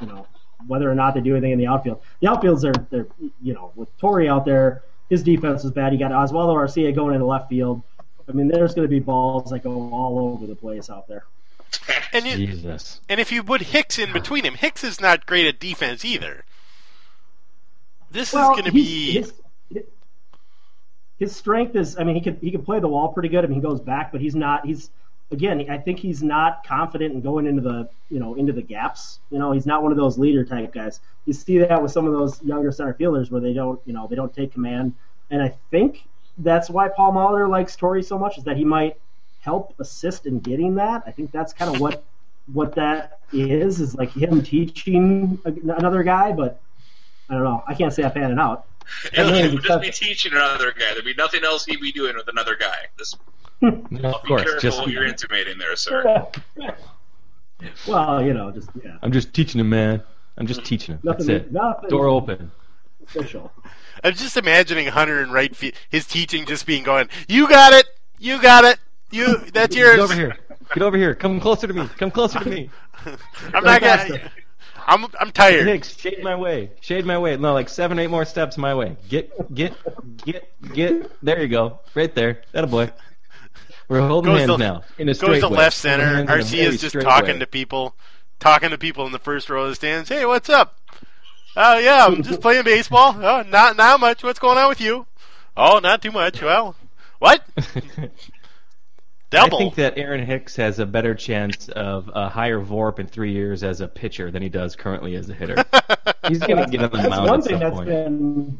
you know whether or not they do anything in the outfield. The outfields are they're you know with Torii out there, his defense is bad. He got Oswaldo Arcia going into left field. I mean, there's going to be balls that go all over the place out there. And you, Jesus. and if you put Hicks in between him, Hicks is not great at defense either. This Well, is going to be his, his strength is. I mean, he can he can play the wall pretty good. I mean, he goes back, but he's not. He's again. I think he's not confident in going into the you know into the gaps. You know, he's not one of those leader type guys. You see that with some of those younger center fielders where they don't you know they don't take command. And I think that's why Paul Molitor likes Torii so much is that he might help assist in getting that. I think that's kind of what what that is is like him teaching a, another guy, but I don't know. I can't say I pan it out. He'll, he'll just be teaching another guy. There'd be nothing else he'd be doing with another guy. Just No, be of course, careful just what you're intimating there, sir. well, you know, just yeah, I'm just teaching him, man. I'm just teaching him. nothing, That's it. nothing Door open. official. I'm just imagining Hunter and right field, his teaching just being going, "You got it, you got it, you that's yours." Get over here. Get over here. Come closer to me. Come closer to me. I'm not gonna. I'm I'm tired. Hicks, shade my way. Shade my way. No, like seven, eight more steps my way. Get, get, get, get. There you go. Right there. That a boy. We're holding Goes hands to- now. In a Goes to way. left center. Holding hands in a Arcia's just talking way. to people, talking to people in the first row of the stands. Hey, what's up? Oh yeah, I'm just playing baseball. Oh, not not much. What's going on with you? Oh, not too much. Well, what? Double. I think that Aaron Hicks has a better chance of a higher VORP in three years as a pitcher than he does currently as a hitter. He's going to get on the That's mound one at thing some that's point. been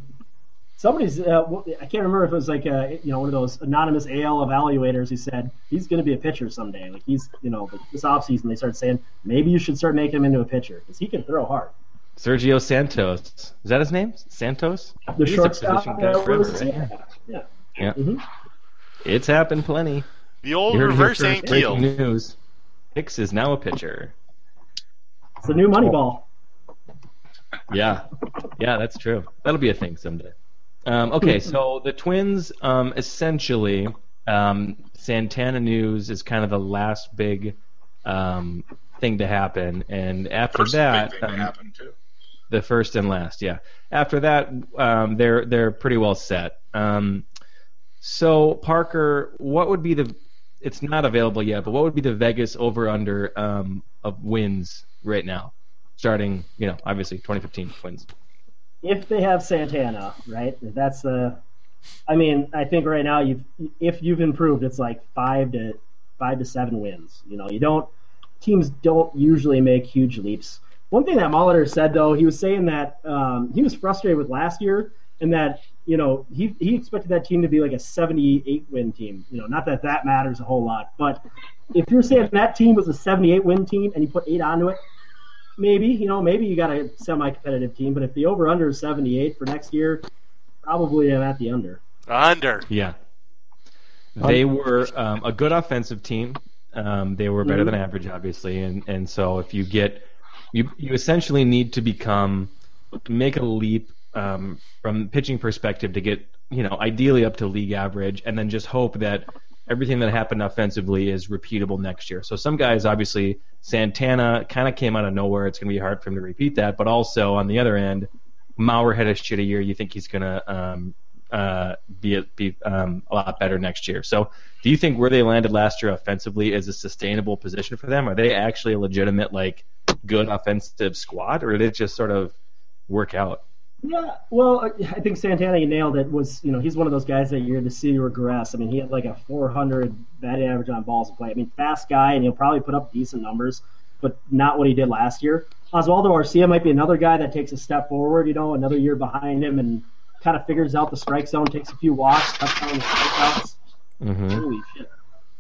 somebody's. Uh, w- I can't remember if it was like a, you know one of those anonymous AL evaluators who said he's going to be a pitcher someday. Like he's you know like this offseason they started saying maybe you should start making him into a pitcher because he can throw hard. Sergio Santos. Is that his name? Santos? The He's a shortstop. position guy uh, forever, right? yeah, yeah. Yeah. Mhm. It's happened plenty. the old You heard it here reverse first. Breaking Ankiel. news. Hicks is now a pitcher. It's the new Moneyball. Yeah, yeah, that's true. That'll be a thing someday. Um, okay, so the Twins, um, essentially, um, Santana news is kind of the last big um, thing to happen, and after First that, um, happen too. the first and last, yeah. After that, um, they're they're pretty well set. Um, so Parker, what would be the? It's not available yet, but what would be the Vegas over under um, of wins right now, starting you know obviously 2015 Twins. If they have Santana, right? That's the. I mean, I think right now you've if you've improved, it's like five to five to seven wins. You know, you don't teams don't usually make huge leaps. One thing that Molitor said though, he was saying that um, he was frustrated with last year, and that you know he he expected that team to be like a 78 win team. You know, not that that matters a whole lot, but if you're saying that team was a 78 win team and you put eight onto it, maybe you know maybe you got a semi-competitive team, but if the over/under is 78 for next year, probably I'm at the under. Under. Yeah. They were um, a good offensive team. Um, they were better than average, obviously, and and so if you get you you essentially need to become make a leap um, from pitching perspective to get you know ideally up to league average, and then just hope that everything that happened offensively is repeatable next year. So some guys, obviously, Santana kind of came out of nowhere. It's going to be hard for him to repeat that, but also on the other end, Mauer had a shitty year. You think he's going to um, uh, be be um, a lot better next year. So, do you think where they landed last year offensively is a sustainable position for them? Are they actually a legitimate like good offensive squad, or did it just sort of work out? Yeah, well, I think Santana, you nailed it. Was you know he's one of those guys that you're going to see regress. I mean, he had like a 400 batting average on balls in play. I mean, fast guy, and he'll probably put up decent numbers, but not what he did last year. Oswaldo Arcia might be another guy that takes a step forward. You know, another year behind him, and kind of figures out the strike zone, takes a few walks, cuts down the strikeouts. Mm-hmm. Holy shit.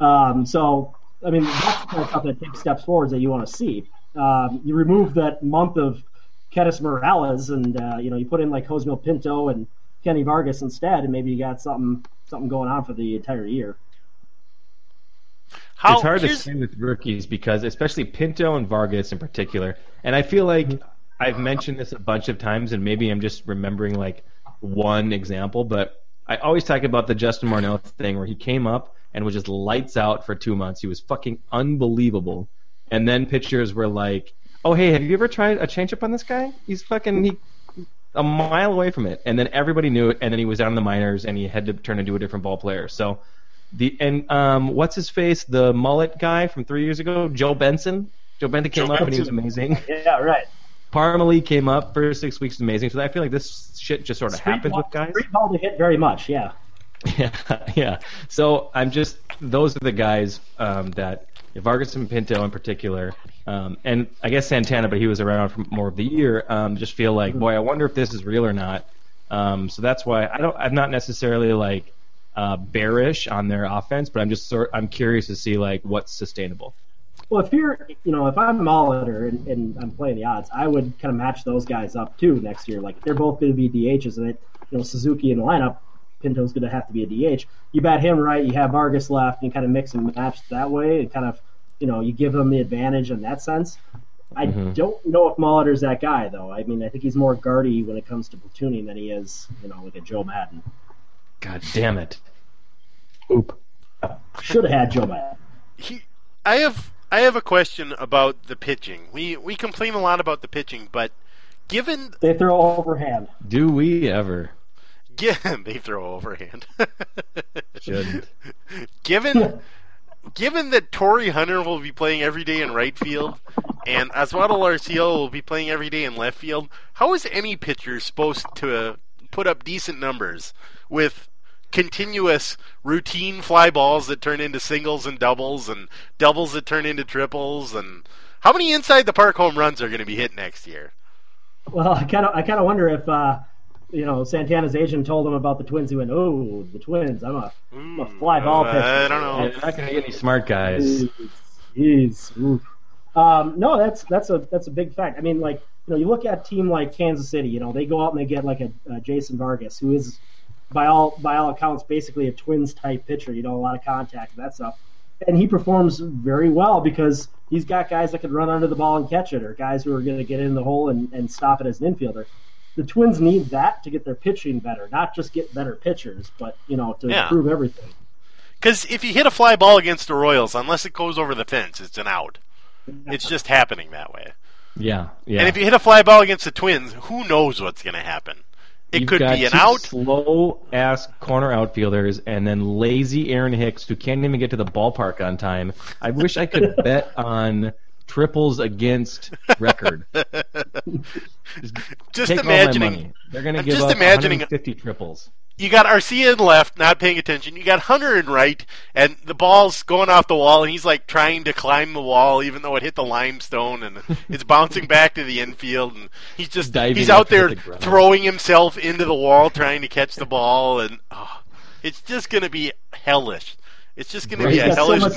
Um, so, I mean, that's the kind of stuff that takes steps forwards that you want to see. Um, you remove that month of Kendrys Morales, and uh, you know, you put in like Josmil Pinto and Kenny Vargas instead, and maybe you got something something going on for the entire year. How, it's hard to say with rookies because, especially Pinto and Vargas in particular, and I feel like I've mentioned this a bunch of times, and maybe I'm just remembering like one example, but I always talk about the Justin Morneau thing where he came up and was just lights out for two months. He was fucking unbelievable, and then pitchers were like, "Oh hey, have you ever tried a changeup on this guy? He's fucking he." A mile away from it, and then everybody knew it, and then he was down in the minors, and he had to turn into a different ball player. So, the and um, what's his face? The mullet guy from three years ago, Joe Benson. Joe Benson came Joe up and he was amazing. Yeah, right. Parmelee came up for six weeks, amazing. So I feel like this shit just sort of happens with guys. Street ball to hit very much, yeah. Yeah, yeah. So I'm just those are the guys um, that Vargas and Pinto in particular, um, and I guess Santana, but he was around for more of the year. Um, just feel like, boy, I wonder if this is real or not. Um, so that's why I don't. I'm not necessarily like uh, bearish on their offense, but I'm just sort. I'm curious to see like what's sustainable. Well, if you're, you know, if I'm Molitor and, and I'm playing the odds, I would kind of match those guys up too next year. Like they're both going to be DHs, and it, you know, Suzuki in the lineup, Pinto's going to have to be a DH. You bat him right, you have Vargas left, and you kind of mix and match that way, and kind of, you know, you give them the advantage in that sense. I Mhm. don't know if Molitor's that guy though. I mean, I think he's more guardy when it comes to platooning than he is, you know, like a Joe Maddon. God damn it! Oop. Should have had Joe Maddon. he, I have I have a question about the pitching. We we complain a lot about the pitching, but given They throw overhand. Do we ever? given they throw overhand, Shouldn't. given given that Torii Hunter will be playing every day in right field and Oswaldo Arcia will be playing every day in left field, how is any pitcher supposed to uh, put up decent numbers with continuous routine fly balls that turn into singles and doubles and doubles that turn into triples and how many inside the park home runs are going to be hit next year? Well, I kind of I kind of wonder if uh, you know Santana's agent told him about the Twins. He went, "Oh, the Twins! I'm a, I'm a fly ball pitcher." I don't know. You're not going to get any smart guys. Jeez. Oof. Um, no, that's that's a that's a big fact. I mean, like you know, you look at a team like Kansas City. You know, they go out and they get like a, a Jason Vargas, who is by all by all accounts basically a Twins type pitcher. You know, a lot of contact and that stuff, and he performs very well because he's got guys that can run under the ball and catch it, or guys who are going to get in the hole and, and stop it as an infielder. The Twins need that to get their pitching better, not just get better pitchers, but you know to Yeah. improve everything. Because if you hit a fly ball against the Royals, unless it goes over the fence, it's an out. It's just happening that way. Yeah, yeah. And if you hit a fly ball against the Twins, who knows what's going to happen? It You've could got be an two out. slow ass corner outfielders, and then lazy Aaron Hicks who can't even get to the ballpark on time. I wish I could bet on triples against record. Just imagining. all my money. They're going to give just up imagining- 150 triples. You got Arcia in left, not paying attention. You got Hunter in right, and the ball's going off the wall, and he's like trying to climb the wall, even though it hit the limestone, and it's bouncing back to the infield, and he's just Diving he's out up to hit there the throwing himself into the wall, trying to catch the ball, and oh, it's just going to be hellish. It's just going to be a so hellish. much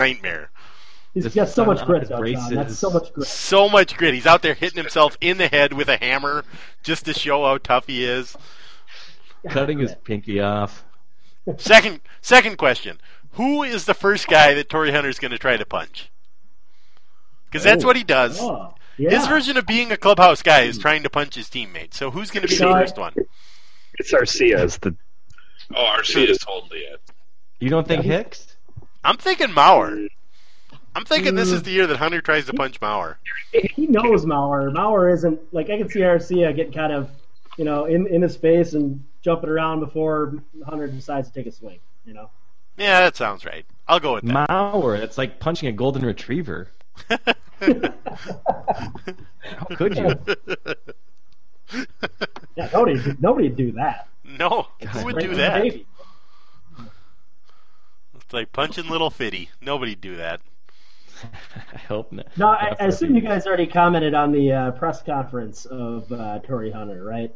Nightmare. He's This got so much grit, though, John. That's so much grit. So much grit. He's out there hitting himself in the head with a hammer just to show how tough he is. Cutting his pinky off. Second, second question: Who is the first guy that Torii Hunter's going to try to punch? Because that's Oh. what he does. Oh, yeah. His version of being a clubhouse guy is trying to punch his teammate. So who's going to be the first one? It's Arcia is the Oh, Arcia is totally it. You don't think Hicks? I'm thinking Mauer. I'm thinking this is mm. the year that Hunter tries to punch Mauer. he knows Mauer. Mauer isn't like I can see Arcia getting kind of, you know, in in his face and jumping around before Hunter decides to take a swing. You know, Yeah, that sounds right. I'll go with that. Mauer. It's like punching a golden retriever. How could you? yeah, nobody nobody'd do that. no, who would do that? baby. It's like punching little Fitty. Nobody'd do that. I hope not. No, I, I assume you guys already commented on the uh, press conference of uh, Torii Hunter, right?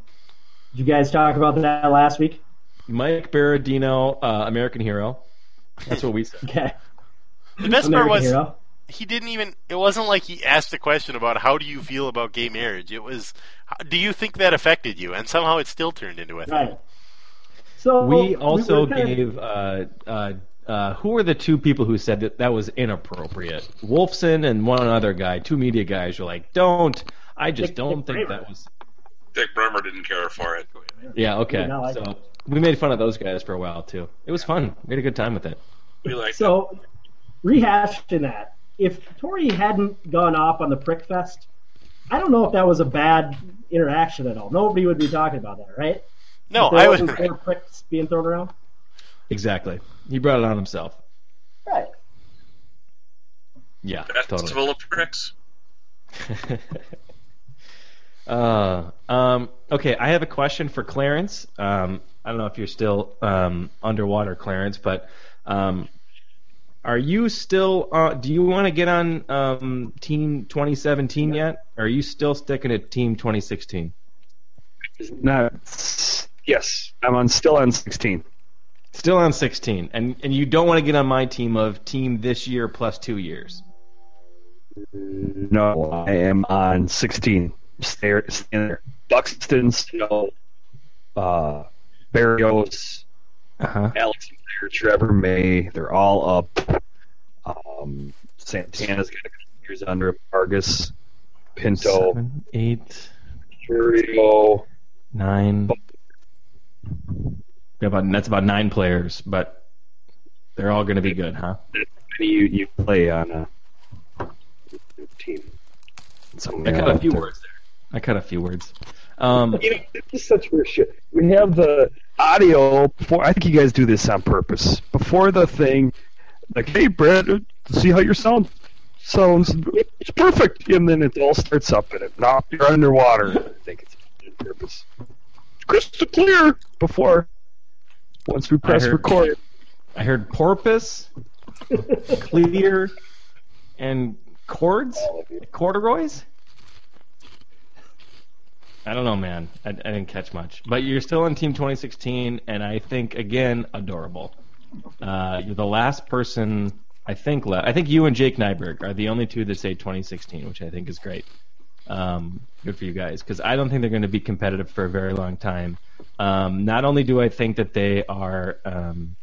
Did you guys talk about that last week? Mike Berardino, uh, American hero. That's what we said. Okay. The best American part was hero. he didn't even. It wasn't like he asked a question about how do you feel about gay marriage. It was, do you think that affected you? And somehow it still turned into a thing. Right. So We also were kind of- gave. Uh, uh, uh, who were the two people who said that that was inappropriate? Wolfson and one other guy. Two media guys were like, "Don't." I just Dick- don't Dick think Bremer. that was. Dick Bremer didn't care for it. Yeah. Okay. No, I- so we made fun of those guys for a while too. It was fun. We had a good time with it. We like So, rehashing that, if Torii hadn't gone off on the prick fest, I don't know if that was a bad interaction at all. Nobody would be talking about that, right? No, If I was. wasn't pricks being thrown around. Exactly. He brought it on himself. Right. Yeah, Festival totally. of Pricks. Uh, um, okay, I have a question for Clarence. Um, I don't know if you're still um, underwater, Clarence, but um, are you still? Uh, do you want to get on um, Team 2017 yet? Or are you still sticking at Team 2016? Not. Yes, I'm on still on 16. Still on 16, and and you don't want to get on my team of team this year plus two years. No, I am on 16. Stay, stay there. Buxton, Sano, uh, Berrios, Uh-huh. Alex Blair, Trevor May. They're all up. Um, Santana's got a couple years under him. Vargas, Pinto, Seven, eight, Curio. nine. About that's about nine players, but they're all going to be good, huh? Many you, you play on a team. Something I cut a few that. words there. I cut a few words. Um, You know, this is such weird shit. We have the audio before. I think you guys do this on purpose. Before the thing, like, hey, Brad, uh, see how your sound sounds. It's perfect, and then it all starts up, and it, now you're underwater. I think it's on purpose. Crystal clear before. Once we press heard- record, I heard porpoise, clear, and cords, corduroys. I don't know, man. I, I didn't catch much, but you're still on Team 2016, and I think again adorable. Uh, you're the last person I think left. I think you and Jake Nyberg are the only two that say 2016, which I think is great. Um, good for you guys because I don't think they're going to be competitive for a very long time. Um, not only do I think that they are um,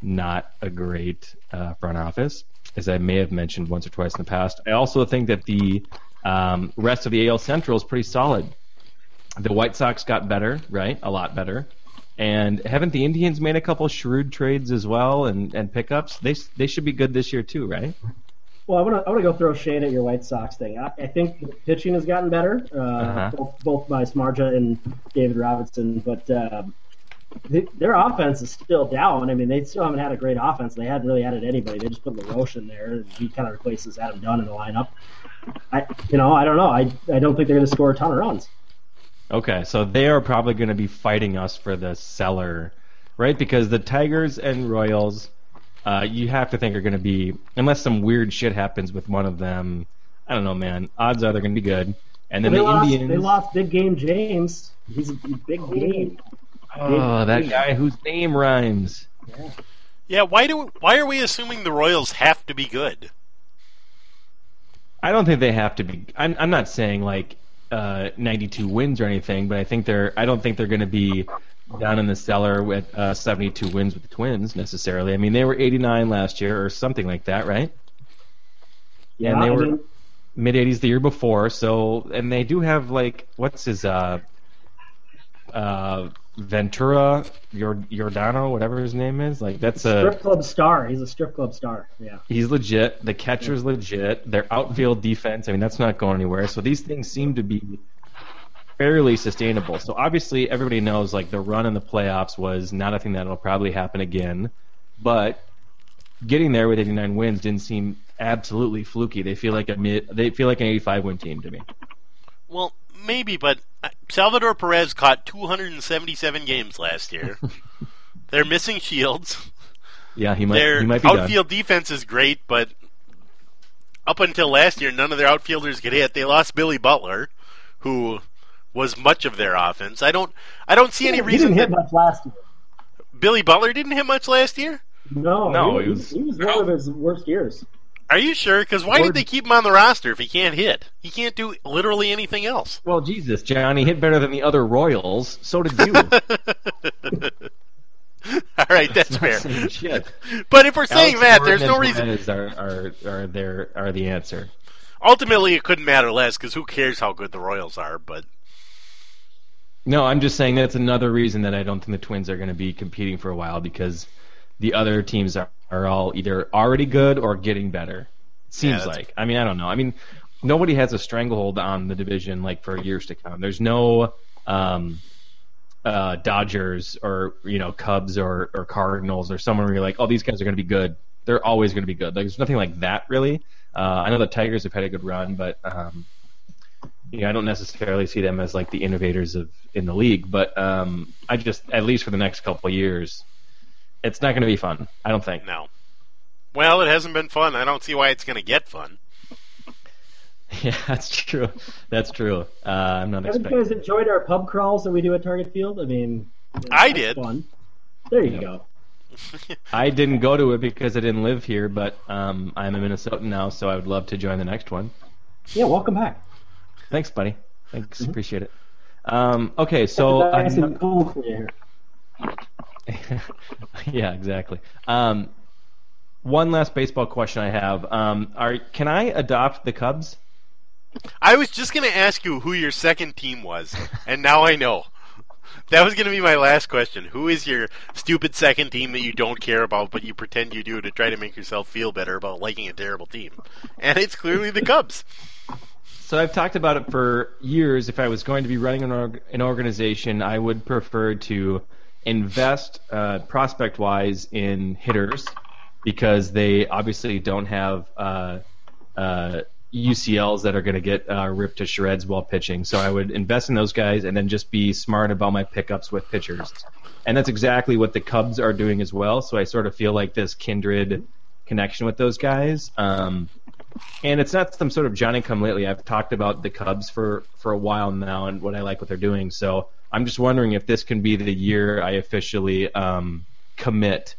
not a great uh, front office, as I may have mentioned once or twice in the past, I also think that the um, rest of the AL Central is pretty solid. The White Sox got better, right? A lot better. And haven't the Indians made a couple shrewd trades as well and, and pickups? They they should be good this year too, right? Well, I want to I want to go throw shade at your White Sox thing. I, I think the pitching has gotten better, uh, Uh-huh. both, both by Samardzija and David Robinson, but um, the, their offense is still down. I mean, they still haven't had a great offense. They hadn't really added anybody. They just put LaRoche in there, and he kind of replaces Adam Dunn in the lineup. I, you know, I don't know. I, I don't think they're going to score a ton of runs. Okay, so they are probably going to be fighting us for the cellar, right? Because the Tigers and Royals, uh, you have to think are going to be, unless some weird shit happens with one of them. I don't know, man. Odds are they're going to be good. And then they the lost, Indians. They lost big game James. He's a big game. Oh, that guy whose name rhymes. Yeah, why do why are we assuming the Royals have to be good? I don't think they have to be. I'm, I'm not saying like uh, 92 wins or anything, but I think they're. I don't think they're going to be down in the cellar with uh, 72 wins with the Twins necessarily. I mean, they were 89 last year or something like that, right? Yeah, and they I were mean- mid 80s the year before. So, and they do have like what's his uh, uh, Ventura, Yordano, whatever his name is. Like that's a strip club star. He's a strip club star. Yeah. He's legit. The catcher's legit. Their outfield defense, I mean, that's not going anywhere. So these things seem to be fairly sustainable. So obviously, everybody knows like the run in the playoffs was not a thing that'll probably happen again. But getting there with 89 wins didn't seem absolutely fluky. They feel like a mid, they feel like an 85 win team to me. Well, maybe, but uh, Salvador Perez caught 277 games last year. They're missing Shields. Yeah, he might. Their he might be done. outfield defense is great, but up until last year, none of their outfielders get hit. They lost Billy Butler, who was much of their offense. I don't, I don't see any he reason didn't hit much last year. Billy Butler didn't hit much last year. No, No, he, he was, was- he was one of his worst years. Are you sure? Because why did they keep him on the roster if he can't hit? He can't do literally anything else. Well, Jesus, Johnny hit better than the other Royals. So did you. All right, that's Not fair. shit. But if we're saying Alex that, Gordon there's no reason. Perez Are, are are there are the answer? Ultimately, it couldn't matter less because who cares how good the Royals are? But No, I'm just saying that's another reason that I don't think the Twins are going to be competing for a while because the other teams are, are all either already good or getting better. It seems that's- like. I mean, I don't know. I mean, nobody has a stranglehold on the division like for years to come. There's no um, uh, Dodgers or you know Cubs or or Cardinals or someone where you're like, oh, these guys are going to be good. They're always going to be good. Like, there's nothing like that really. Uh, I know the Tigers have had a good run, but um, you know, I don't necessarily see them as like the innovators of in the league. But um, I just at least for the next couple of years, it's not going to be fun. I don't think. No. Well, it hasn't been fun. I don't see why it's going to get fun. Yeah, that's true. That's true. Uh, I'm not Haven't expecting. you guys enjoyed our pub crawls that we do at Target Field? I mean, I did. Fun. There you go. I didn't go to it because I didn't live here, but um, I'm a Minnesotan now, so I would love to join the next one. Yeah, welcome back. Thanks, buddy. Thanks, appreciate it. Um, okay, so nice I'm and cool for you here. yeah, exactly. Um, one last baseball question I have: um, Are can I adopt the Cubs? I was just going to ask you who your second team was, and now I know. That was going to be my last question. Who is your stupid second team that you don't care about, but you pretend you do to try to make yourself feel better about liking a terrible team? And it's clearly the Cubs. So I've talked about it for years. If I was going to be running an, org- an organization, I would prefer to invest uh, prospect-wise in hitters because they obviously don't have uh, uh, UCLs that are going to get uh, ripped to shreds while pitching. So I would invest in those guys and then just be smart about my pickups with pitchers. And that's exactly what the Cubs are doing as well. So I sort of feel like this kindred connection with those guys. Um, and it's not some sort of Johnny come lately. I've talked about the Cubs for for a while now and what I like what they're doing. So I'm just wondering if this can be the year I officially um, commit,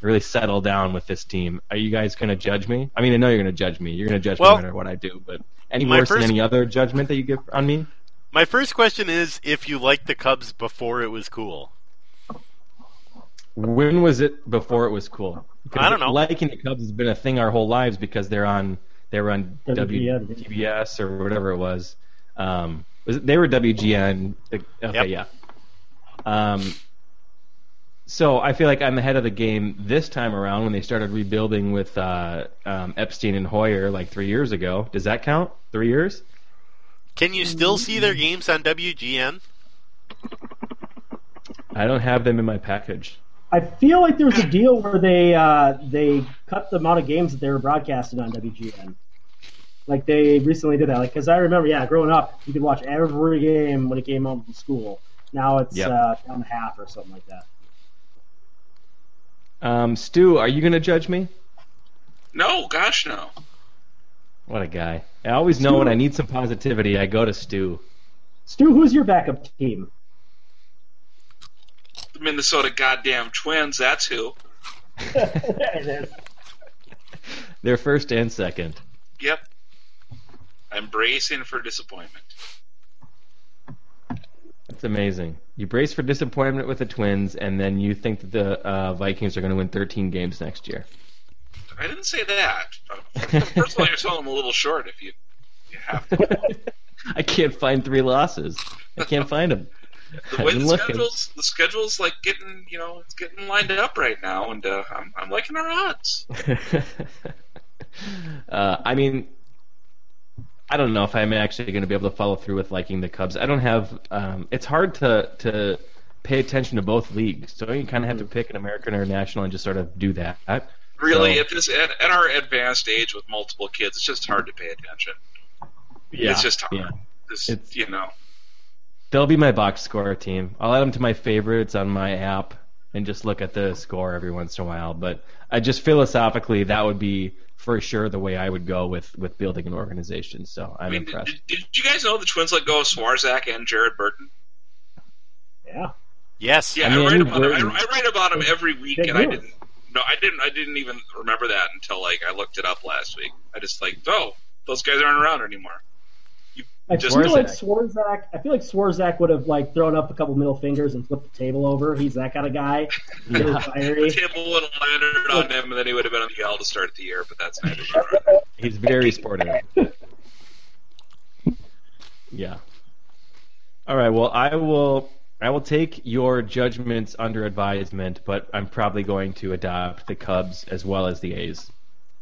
really settle down with this team. Are you guys going to judge me? I mean, I know you're going to judge me. You're going to judge Well, me no matter what I do. But any worse first- than any other judgment that you give on me? My first question is if you liked the Cubs before it was cool. When was it before it was cool? I don't know. Liking the Cubs has been a thing our whole lives because they're on they were on WGN. WTBS or whatever it was. Um, was it, they were WGN. Okay, Yep. yeah. Um, so I feel like I'm ahead of the game this time around when they started rebuilding with uh, um, Epstein and Hoyer like three years ago. Does that count? Three years? Can you still see their games on WGN? I don't have them in my package. I feel like there was a deal where they uh, they cut the amount of games that they were broadcasting on WGN. Like they recently did that. Like because I remember, yeah, growing up, you could watch every game when it came home from school. Now it's Yep. uh, down to half or something like that. Um, Stu, are you going to judge me? No, gosh, no. What a guy! I always know when I need some positivity, I go to Stu. Stu, who's your backup team? Minnesota goddamn Twins, that's who. there it is. They're first and second. Yep. I'm bracing for disappointment. That's amazing. You brace for disappointment with the Twins, and then you think that the uh, Vikings are going to win 13 games next year. I didn't say that. First of all, you're selling them a little short if you, you have to. I can't find three losses. I can't find them. The I've way the looking. schedule's the schedule's like getting you know it's getting lined up right now, and uh, I'm I'm liking our odds. uh, I mean, I don't know if I'm actually going to be able to follow through with liking the Cubs. I don't have. Um, it's hard to to pay attention to both leagues, so you kind of have to pick an American or a national and just sort of do that. Really, So- at this at, at our advanced age with multiple kids, it's just hard to pay attention. Yeah, It's just hard. yeah. This, It's- you know. They'll be my box score team. I'll add them to my favorites on my app and just look at the score every once in a while. But I just philosophically, that would be for sure the way I would go with with building an organization. So I'm I mean, impressed. did, did you guys know the Twins let go of Swarzak and Jared Burton? Yeah. Yes. Yeah, I I, write any about him, Burton- I, I write about him every week, Big and I didn't. No, I didn't. I didn't even remember that until like I looked it up last week. I just like, oh, those guys aren't around anymore. I Just- feel like Swarzak. I feel like Swarzak would have like thrown up a couple middle fingers and flipped the table over. He's that kind of guy. Really Yeah. fiery. The table would have landed on him, and then he would have been on the L to start the year. But that's neither here. He's very sportive. yeah. All right. Well, I will. I will take your judgments under advisement, but I'm probably going to adopt the Cubs as well as the A's.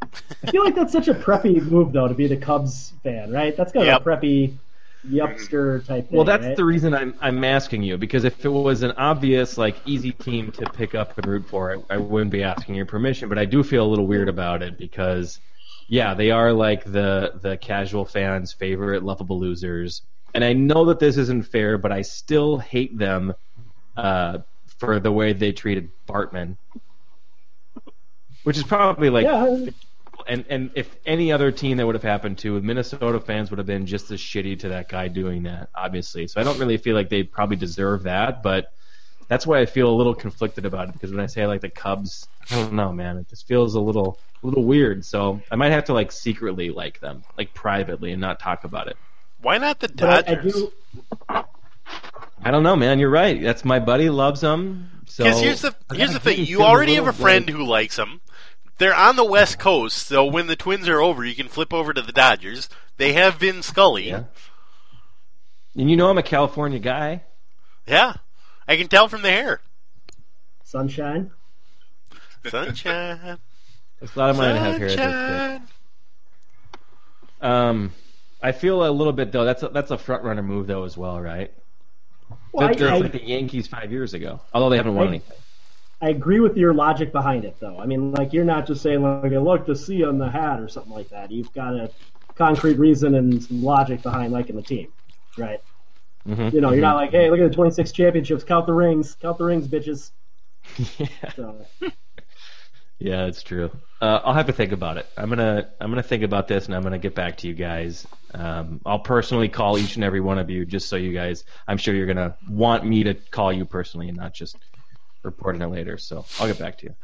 I feel like that's such a preppy move though to be the Cubs fan, right? That's kind of Yep. a preppy. yupster type thing. Well, that's right? the reason I'm I'm asking you because if it was an obvious like easy team to pick up and root for, I, I wouldn't be asking your permission. But I do feel a little weird about it because, yeah, they are like the the casual fans' favorite lovable losers, and I know that this isn't fair, but I still hate them uh, for the way they treated Bartman, which is probably like yeah. And and if any other team that would have happened to, Minnesota fans would have been just as shitty to that guy doing that, obviously. So I don't really feel like they probably deserve that, but that's why I feel a little conflicted about it because when I say I like the Cubs, I don't know, man, it just feels a little a little weird. So I might have to like secretly like them, like privately, and not talk about it. Why not the But I, I Dodgers? do. I don't know, man. You're right. That's my buddy loves them. So Because here's the here's the thing: you already have a friend like- who likes them. They're on the West Coast, so when the Twins are over, you can flip over to the Dodgers. They have Vin Scully. Yeah. And you know I'm a California guy. Yeah. I can tell from the hair. Sunshine. Sunshine. It's a lot of mine to have here. Sunshine. Um, I feel a little bit though. That's a, that's a front runner move though as well, right? Well, That's I, I, like the Yankees five years ago, although they haven't won I- anything. I agree with your logic behind it, though. I mean, like you're not just saying like, "Look to see on the hat" or something like that. You've got a concrete reason and some logic behind liking the team, right? Mhm. You know, you're not like, "Hey, look at the 26 championships. Count the rings. Count the rings, bitches." yeah, So, yeah, it's true. Uh, I'll have to think about it. I'm gonna I'm gonna think about this and I'm gonna get back to you guys. Um, I'll personally call each and every one of you just so you guys. I'm sure you're gonna want me to call you personally and not just reporting it later. So I'll get back to you.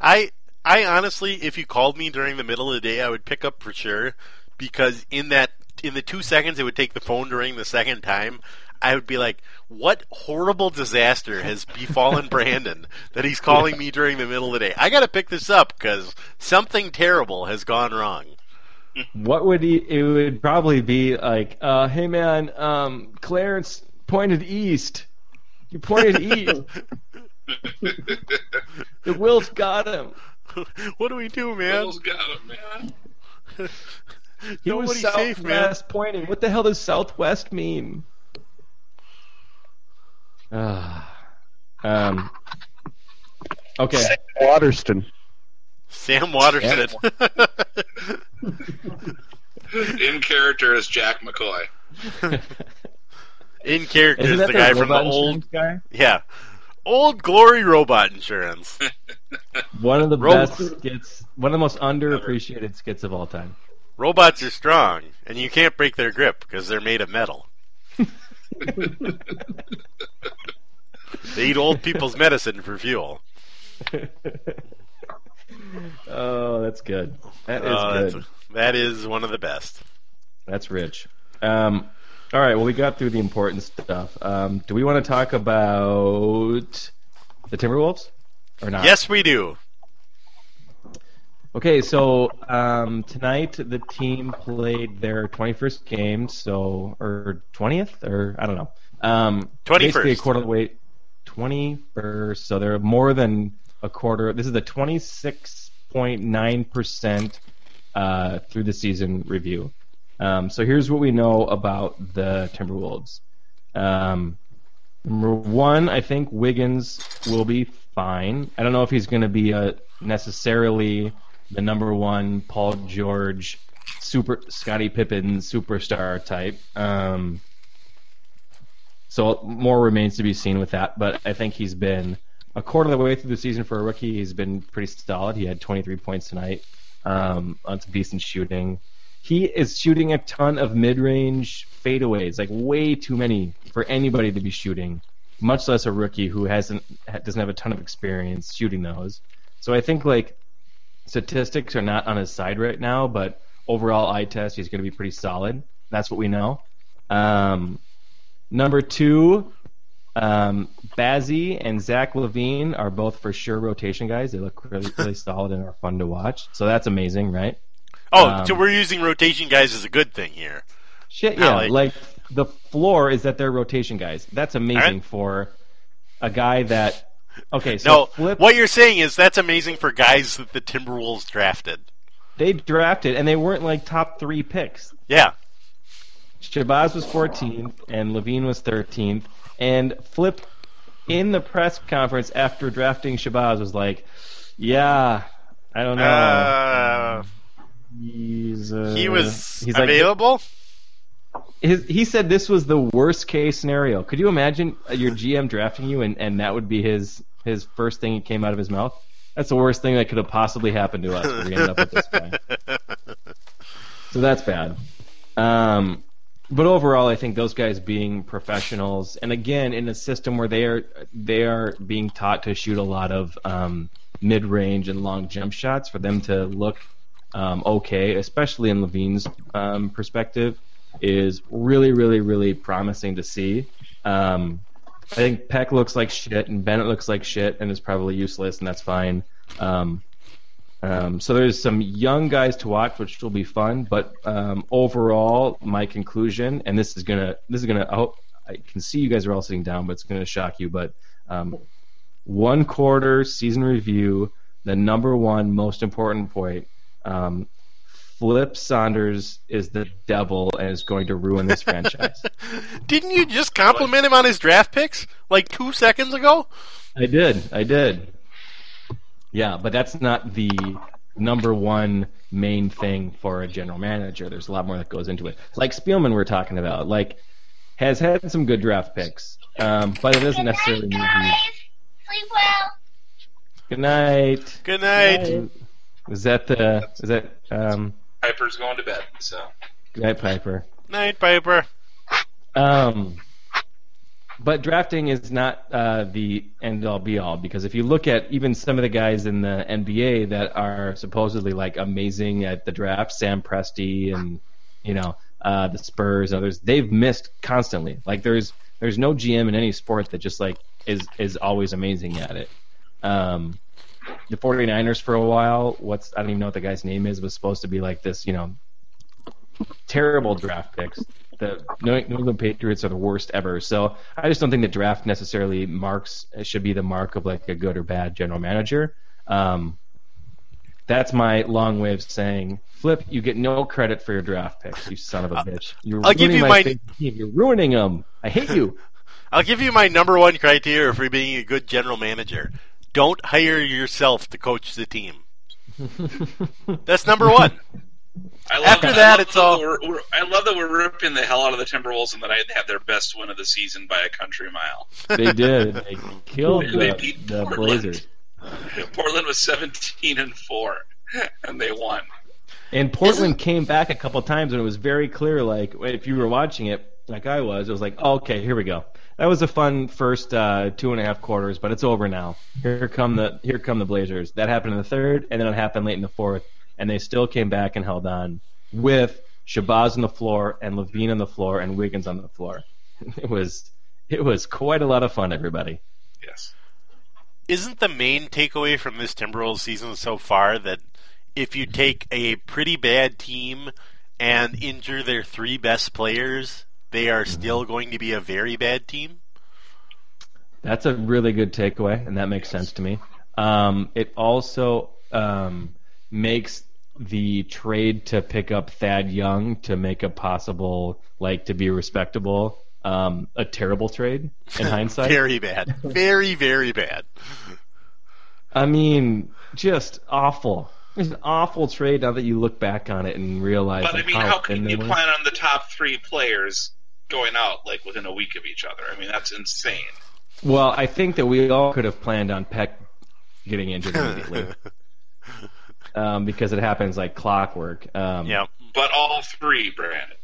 I I honestly, if you called me during the middle of the day, I would pick up for sure because in that in the two seconds it would take the phone during the second time, I would be like, "What horrible disaster has befallen Brandon that he's calling me during the middle of the day? I got to pick this up because something terrible has gone wrong." What would he? It would probably be like, uh, "Hey man, um, Clarence pointed east. You pointed east. The Wills got him. what do we do, man? Bill's got it, man. He was Nobody's safe, man. pointing. What the hell does southwest mean? Ah, um. Okay. Sam Waterston. Sam Waterston. In character as Jack McCoy. In character Isn't is the guy from the old guy? yeah, old glory robot insurance. One of the Ro- best skits. One of the most underappreciated skits of all time. Robots are strong, and you can't break their grip because they're made of metal. they eat old people's medicine for fuel. Oh, that's good. That is Uh, good. that's- that is one of the best. That's rich. Um, all right. Well, we got through the important stuff. Um, do we want to talk about the Timberwolves or not? Yes, we do. Okay. So um, tonight the team played their 21st game. So or 20th or I don't know. Um, 21st. Basically a quarter of the way. 21st. So they're more than a quarter. This is the 26.9 percent uh, through the season review. Um, so here's what we know about the Timberwolves. Um, number one, I think Wiggins will be fine. I don't know if he's going to be a necessarily the number one Paul George, super Scottie Pippen superstar type. Um, so more remains to be seen with that, but I think he's been a quarter of the way through the season for a rookie. He's been pretty solid. He had 23 points tonight um, on some decent shooting. He is shooting a ton of mid-range fadeaways, like way too many for anybody to be shooting, much less a rookie who hasn't doesn't have a ton of experience shooting those. So I think like statistics are not on his side right now, but overall eye test he's going to be pretty solid. That's what we know. Um, number two, um, Bazzi and Zach LaVine are both for sure rotation guys. They look really, really solid and are fun to watch. So that's amazing, right? Oh, Um, so we're using rotation guys as a good thing here. Shit, yeah. like- Like the floor is that they're rotation guys. That's amazing Alright. for a guy that. Okay, so no, flip. what you're saying is that's amazing for guys that the Timberwolves drafted. They drafted and they weren't like top three picks. Yeah, Shabazz was 14th, and LaVine was 13th. And Flip, in the press conference after drafting Shabazz, was like, "Yeah, I don't know. Uh, he's uh, he was he's like- available. his, he said this was the worst case scenario. Could you imagine your GM drafting you and, and that would be his his first thing that came out of his mouth? That's the worst thing that could have possibly happened to us. We ended up with this guy. So that's bad. Um, but overall, I think those guys being professionals, and again, in a system where they are they are being taught to shoot a lot of um, mid range and long jump shots, for them to look um, okay, especially in LaVine's um, perspective, is really, really, really promising to see. Um, I think Pek looks like shit, and Bennett looks like shit, and is probably useless, and that's fine. Um, um, so there's some young guys to watch, which will be fun. But um, overall, my conclusion, and this is gonna, this is gonna, I, hope, I can see you guys are all sitting down, but it's gonna shock you. But um, one quarter season review, the number one most important point. Um, Flip Saunders is the devil and is going to ruin this franchise. Didn't you just compliment him on his draft picks like two seconds ago? I did. I did. Yeah, but that's not the number one main thing for a general manager. There's a lot more that goes into it. Like Spielman, we're talking about, like has had some good draft picks, um, but it doesn't necessarily mean he's. Sleep well. Good night. Good night. Was that the? Is that um? Piper's going to bed, so. Good night, Piper. Night, Piper. Um, but drafting is not uh, the end all be all because if you look at even some of the guys in the NBA that are supposedly like amazing at the draft, Sam Presti and you know uh, the Spurs and others, they've missed constantly. Like there's there's no GM in any sport that just like is is always amazing at it. Um, the 49ers for a while, what's I don't even know what the guy's name is, was supposed to be like this, you know, terrible draft picks. The New England Patriots are the worst ever. So I just don't think the draft necessarily marks should be the mark of like a good or bad general manager. Um, that's my long way of saying, Flip, you get no credit for your draft picks, you son of a bitch. You're I'll give ruining you my my- team. You're ruining them. I hate you. I'll give you my number one criteria for being a good general manager. Don't hire yourself to coach the team. That's number one. I love After I that, love it's all- We're, we're, I love that we're ripping the hell out of the Timberwolves and that I had their best win of the season by a country mile. They did. They killed They the, beat the Portland. Blazers. Portland was 17 and four, and they won. And Portland came back a couple times, and it was very clear. Like if you were watching it, like I was, it was like, okay, here we go. That was a fun first uh, two and a half quarters, but it's over now. Here come the here come the Blazers. That happened in the third, and then it happened late in the fourth, and they still came back and held on with Shabazz on the floor and LaVine on the floor and Wiggins on the floor. It was it was quite a lot of fun, everybody. Yes. Isn't the main takeaway from this Timberwolves season so far that if you take a pretty bad team and injure their three best players, they are still going to be a very bad team? That's a really good takeaway, and that makes sense to me. Um, it also um, makes the trade to pick up Thad Young to make a possible, like, to be respectable, um, a terrible trade in hindsight. very bad. Very, very bad. I mean, just awful. It's an awful trade now that you look back on it and realize. But I mean, how how can you were. plan on the top three players going out like within a week of each other? I mean, that's insane. Well, I think that we all could have planned on Pek getting injured immediately. um, because it happens like clockwork. Um, yeah. But all three, Brandon.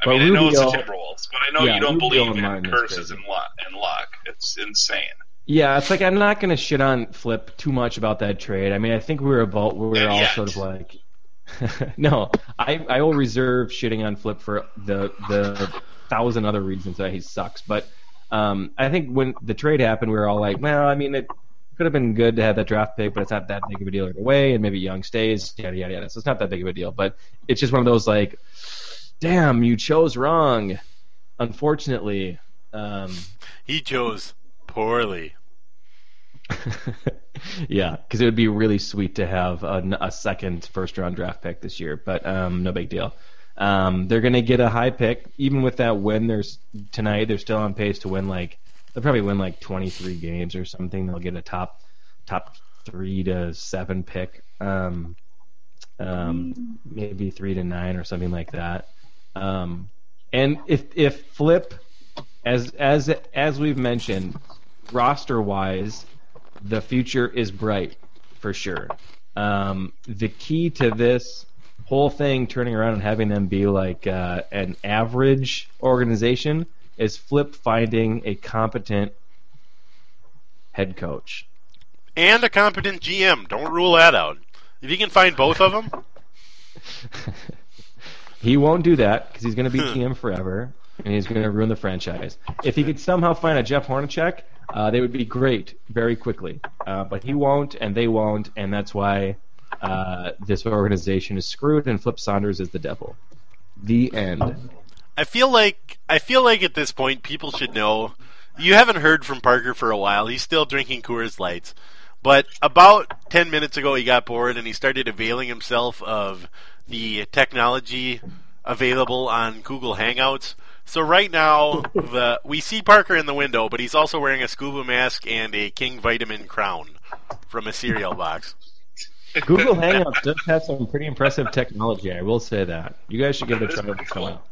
I But mean, I know it's the Timberwolves, but I know Yeah, you don't Rubio believe in curses and luck, and luck. It's insane. Yeah, it's like I'm not going to shit on Flip too much about that trade. I mean, I think we were about we were all yet. sort of like. no, I I will reserve shitting on Flip for the the thousand other reasons that he sucks. But um, I think when the trade happened, we were all like, well, I mean, it could have been good to have that draft pick, but it's not that big of a deal either way, and maybe Young stays, yada yada yada. So it's not that big of a deal. But it's just one of those like, damn, you chose wrong. Unfortunately. Um, He chose poorly. yeah, because it would be really sweet to have a, a second first round draft pick this year, but um, no big deal. Um, they're going to get a high pick, even with that win. There's tonight. They're still on pace to win like they'll probably win like 23 games or something. They'll get a top top three to seven pick, um, um, maybe three to nine or something like that. Um, and if if Flip, as as as we've mentioned, roster wise, the future is bright for sure. Um, the key to this whole thing turning around and having them be like uh, an average organization is Flip finding a competent head coach and a competent GM. Don't rule that out. If you can find both of them, he won't do that because he's going to be GM forever and he's going to ruin the franchise. If he could somehow find a Jeff Hornacek, uh, they would be great very quickly. Uh, but he won't, and they won't, and that's why uh, this organization is screwed. And Flip Saunders is the devil. The end. I feel like I feel like at this point people should know. You haven't heard from Parker for a while. He's still drinking Coors Lights. But about 10 minutes ago, he got bored and he started availing himself of the technology available on Google Hangouts. So right now, the, we see Parker in the window, but he's also wearing a scuba mask and a King Vitamin crown from a cereal box. Google Hangouts does have some pretty impressive technology. I will say that. You guys should give it a try once in a while.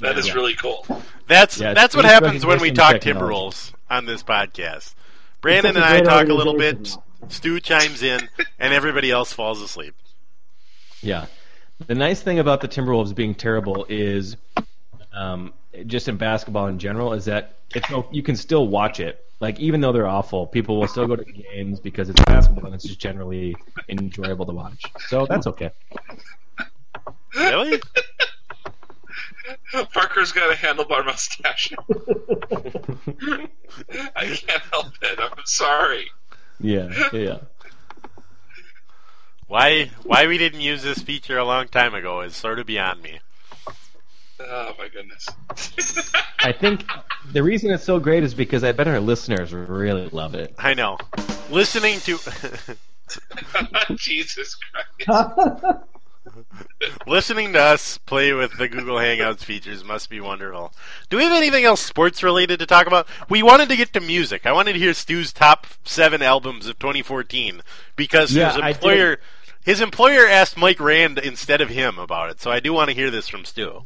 That is Yeah. really cool. That's Yeah, that's what happens when we talk technology. Timberwolves on this podcast. Brandon and such a I great talk a little bit. organization Stu chimes in, and everybody else falls asleep. Yeah. The nice thing about the Timberwolves being terrible is, um, just in basketball in general, is that it's you can still watch it. Like even though they're awful, people will still go to games because it's basketball and it's just generally enjoyable to watch. So that's okay. Really? Parker's got a handlebar mustache. I can't help it. I'm sorry. Yeah, yeah. Why why we didn't use this feature a long time ago is sort of beyond me. Oh my goodness. I think the reason it's so great is because I bet our listeners really love it. I know. Listening to Jesus Christ. listening to us play with the Google Hangouts features must be wonderful. Do we have anything else sports related to talk about? We wanted to get to music. I wanted to hear Stu's top seven albums of 2014 because Yeah, his employer his employer asked Mike Rand instead of him about it. So I do want to hear this from Stu.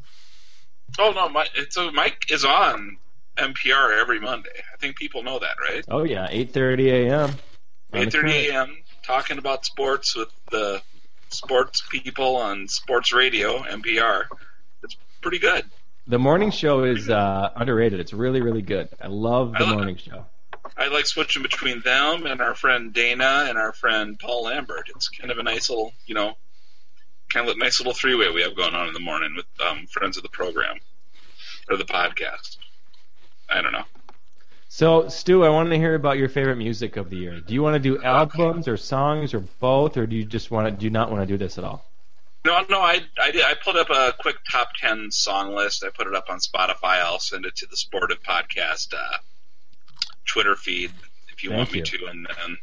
Oh no, my, so Mike is on NPR every Monday. I think people know that, right? Oh yeah, 8:30 a.m. Eight thirty a.m. talking about sports with the sports people on sports radio NPR. It's pretty good. The morning show is uh, underrated. It's really, really good. I love the I love- morning show. I like switching between them and our friend Dana and our friend Paul Lambert. It's kind of a nice little, you know, kind of a nice little three way we have going on in the morning with um, friends of the program or the podcast. I don't know. So, Stu, I want to hear about your favorite music of the year. Do you want to do albums or songs or both, or do you just want to? Do not want to do this at all? No, no, I, I, did, I put up a quick top 10 song list. I put it up on Spotify. I'll send it to the Sportive Podcast uh, Twitter feed if you Thank want me to. And then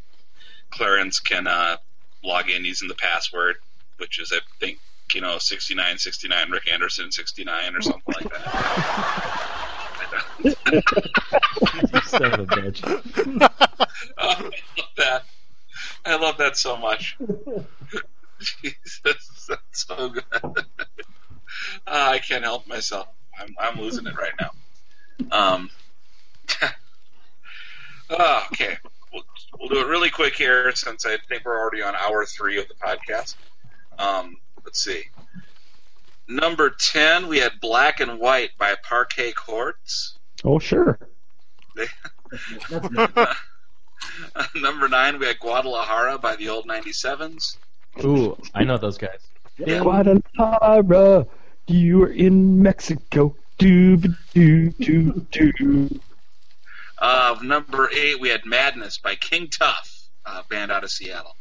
Clarence can uh, log in using the password, which is, I think, you know, 6969 Rick Anderson 69 or something like that. Son of a bitch. Oh, I love that. I love that so much. Jesus, that's so good. Ah, I can't help myself. I'm, I'm losing it right now. Um, ah, okay, we'll, we'll do it really quick here since I think we're already on hour three of the podcast. Um, let's see. Number 10, we had Black and White by Parquet Courts. Oh, sure. Number 9, we had Guadalajara by the Old 97s. Ooh, I know those guys. Guadalajara, you are in Mexico. Do do do do. Uh, number 8, we had Madness by King Tuff, uh, band out of Seattle.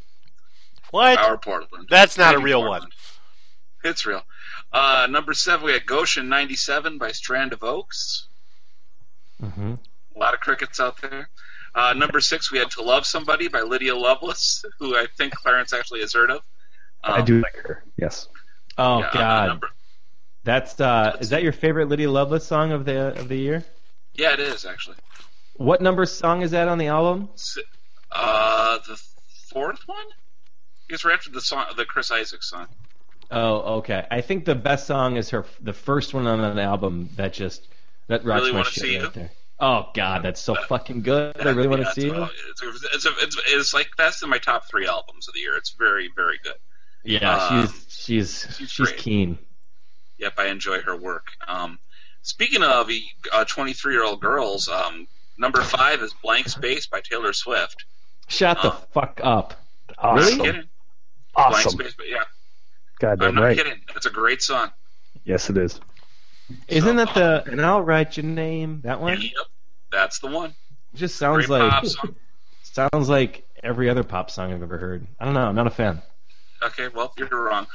What? Our Portland. That's not a real Portland. It's real. Uh, number 7, we had Goshen 97 by Strand of Oaks. Mm-hmm. A lot of crickets out there. Uh, number 6, we had To Love Somebody by Lydia Loveless, who I think Clarence actually has heard of. I Um, do like her. Yes. Oh Yeah, uh, God, number- That's uh, is that your favorite Lydia Loveless song of the of the year? Yeah, it is actually. What number song is that on the album? Uh, the fourth one. It's right after the song, the Chris Isaacs song. Oh, okay. I think the best song is her the first one on the album that just that rocks Really my shit See right You? there. Oh God, that's so fucking good. I really want to see it's, you. It's, it's, it's, it's, it's like that's in my top three albums of the year. It's very, very good. Yeah, uh, she's she's she's she's keen. Yep, I enjoy her work. Um, speaking of uh, 23 year old girls, um, number five is Blank Space by Taylor Swift. Shut the Uh, fuck up. Awesome. not kidding. Blank Awesome. Space, but yeah, Goddamn I'm not right. kidding. It's a great song. Yes, it is. Isn't that the and I'll write your name? That one? Yep, that's the one. It just sounds Great like pop song. sounds like every other pop song I've ever heard. I don't know. I'm not a fan. Okay, well, you're wrong.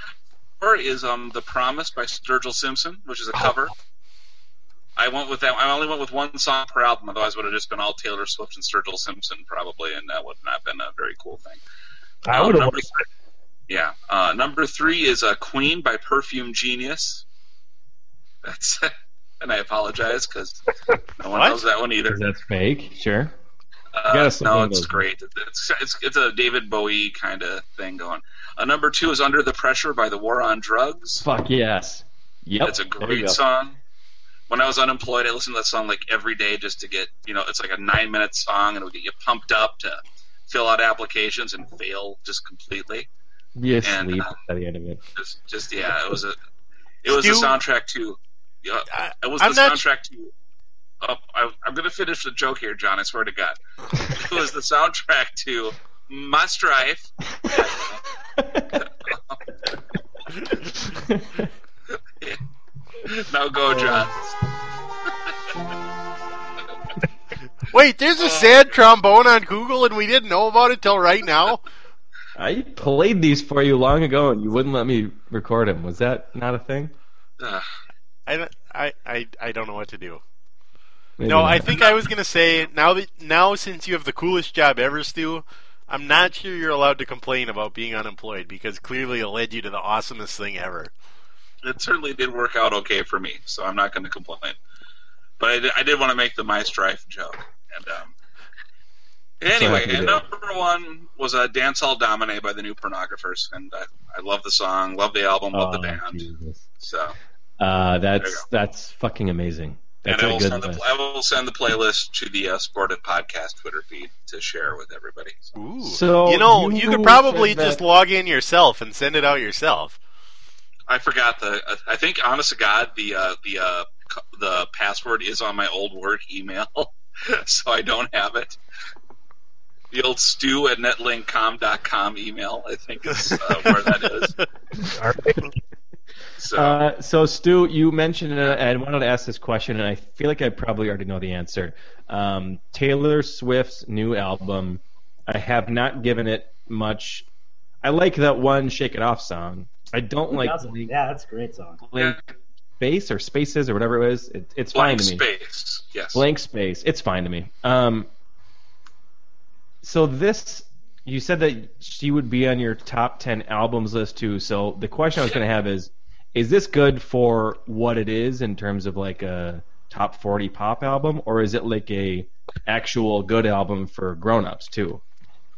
Four is um, The Promise by Sturgill Simpson, which is a cover. I went with that. I only went with one song per album, otherwise it would have just been all Taylor Swift and Sturgill Simpson probably, and that would not have been a very cool thing. I Um, would have. number th- yeah. Uh, number three is uh, Queen by Perfume Genius. That's and I apologize because no one knows that one either. That's fake. Sure. Uh, no, it's great. It's, it's it's a David Bowie kind of thing going. Uh, number two is Under the Pressure by the War on Drugs. Fuck yes. Yep. It's a great song. When I was unemployed, I listened to that song like every day just to get, you know, it's like a nine minute song and it'll get you pumped up to fill out applications and fail just completely. Be And, asleep uh, at the end of it. Just, just yeah, it was a, it was the Stu- soundtrack to, yeah, it was I'm the not- soundtrack to. Uh, I, I'm going to finish the joke here, John. I swear to God, it was the soundtrack to My Strife. now go, John. Wait, there's a sad trombone on Google, and we didn't know about it till right now. I played these for you long ago, and you wouldn't let me record them. Was that not a thing? Ugh. I, don't- I, I, I don't know what to do. Maybe no, not. I think I was gonna say now that now since you have the coolest job ever, Stu, I'm not sure you're allowed to complain about being unemployed because clearly it led you to the awesomest thing ever. it certainly did work out okay for me, so I'm not going to complain. But I did, I did want to make the My Strife joke. And um, anyway, happy you and number one was uh, Dance Hall Domine by the New Pornographers, and I, I love the song, love the album, love the Oh, band. Jesus. So, Uh, that's that's fucking amazing. That's and I a will, good send the. I will send the playlist to the uh, Sported Podcast Twitter feed to share with everybody. So, Ooh. So you know, you you could probably said that- just log in yourself and send it out yourself. I forgot the. uh, I think, honest to God, the uh, the uh, the password is on my old work email, so I don't have it. The old stew at netlinkcom.com email, I think, is uh, where that is. All right. So, Uh, so Stu, you mentioned, uh, and I wanted to ask this question, and I feel like I probably already know the answer. Um, Taylor Swift's new album. I have not given it much. I like that one "Shake It Off" song. I don't Who like? Blink, Yeah, that's a great song. Blink Space or Spaces or whatever it is. It, it's fine to me. space. Yes. Blank space. It's fine to me. Um, so this, you said that she would be on your top ten albums list too. So the question I was going to have is, is this good for what it is in terms of like a top forty pop album, or is it like a actual good album for grown-ups too?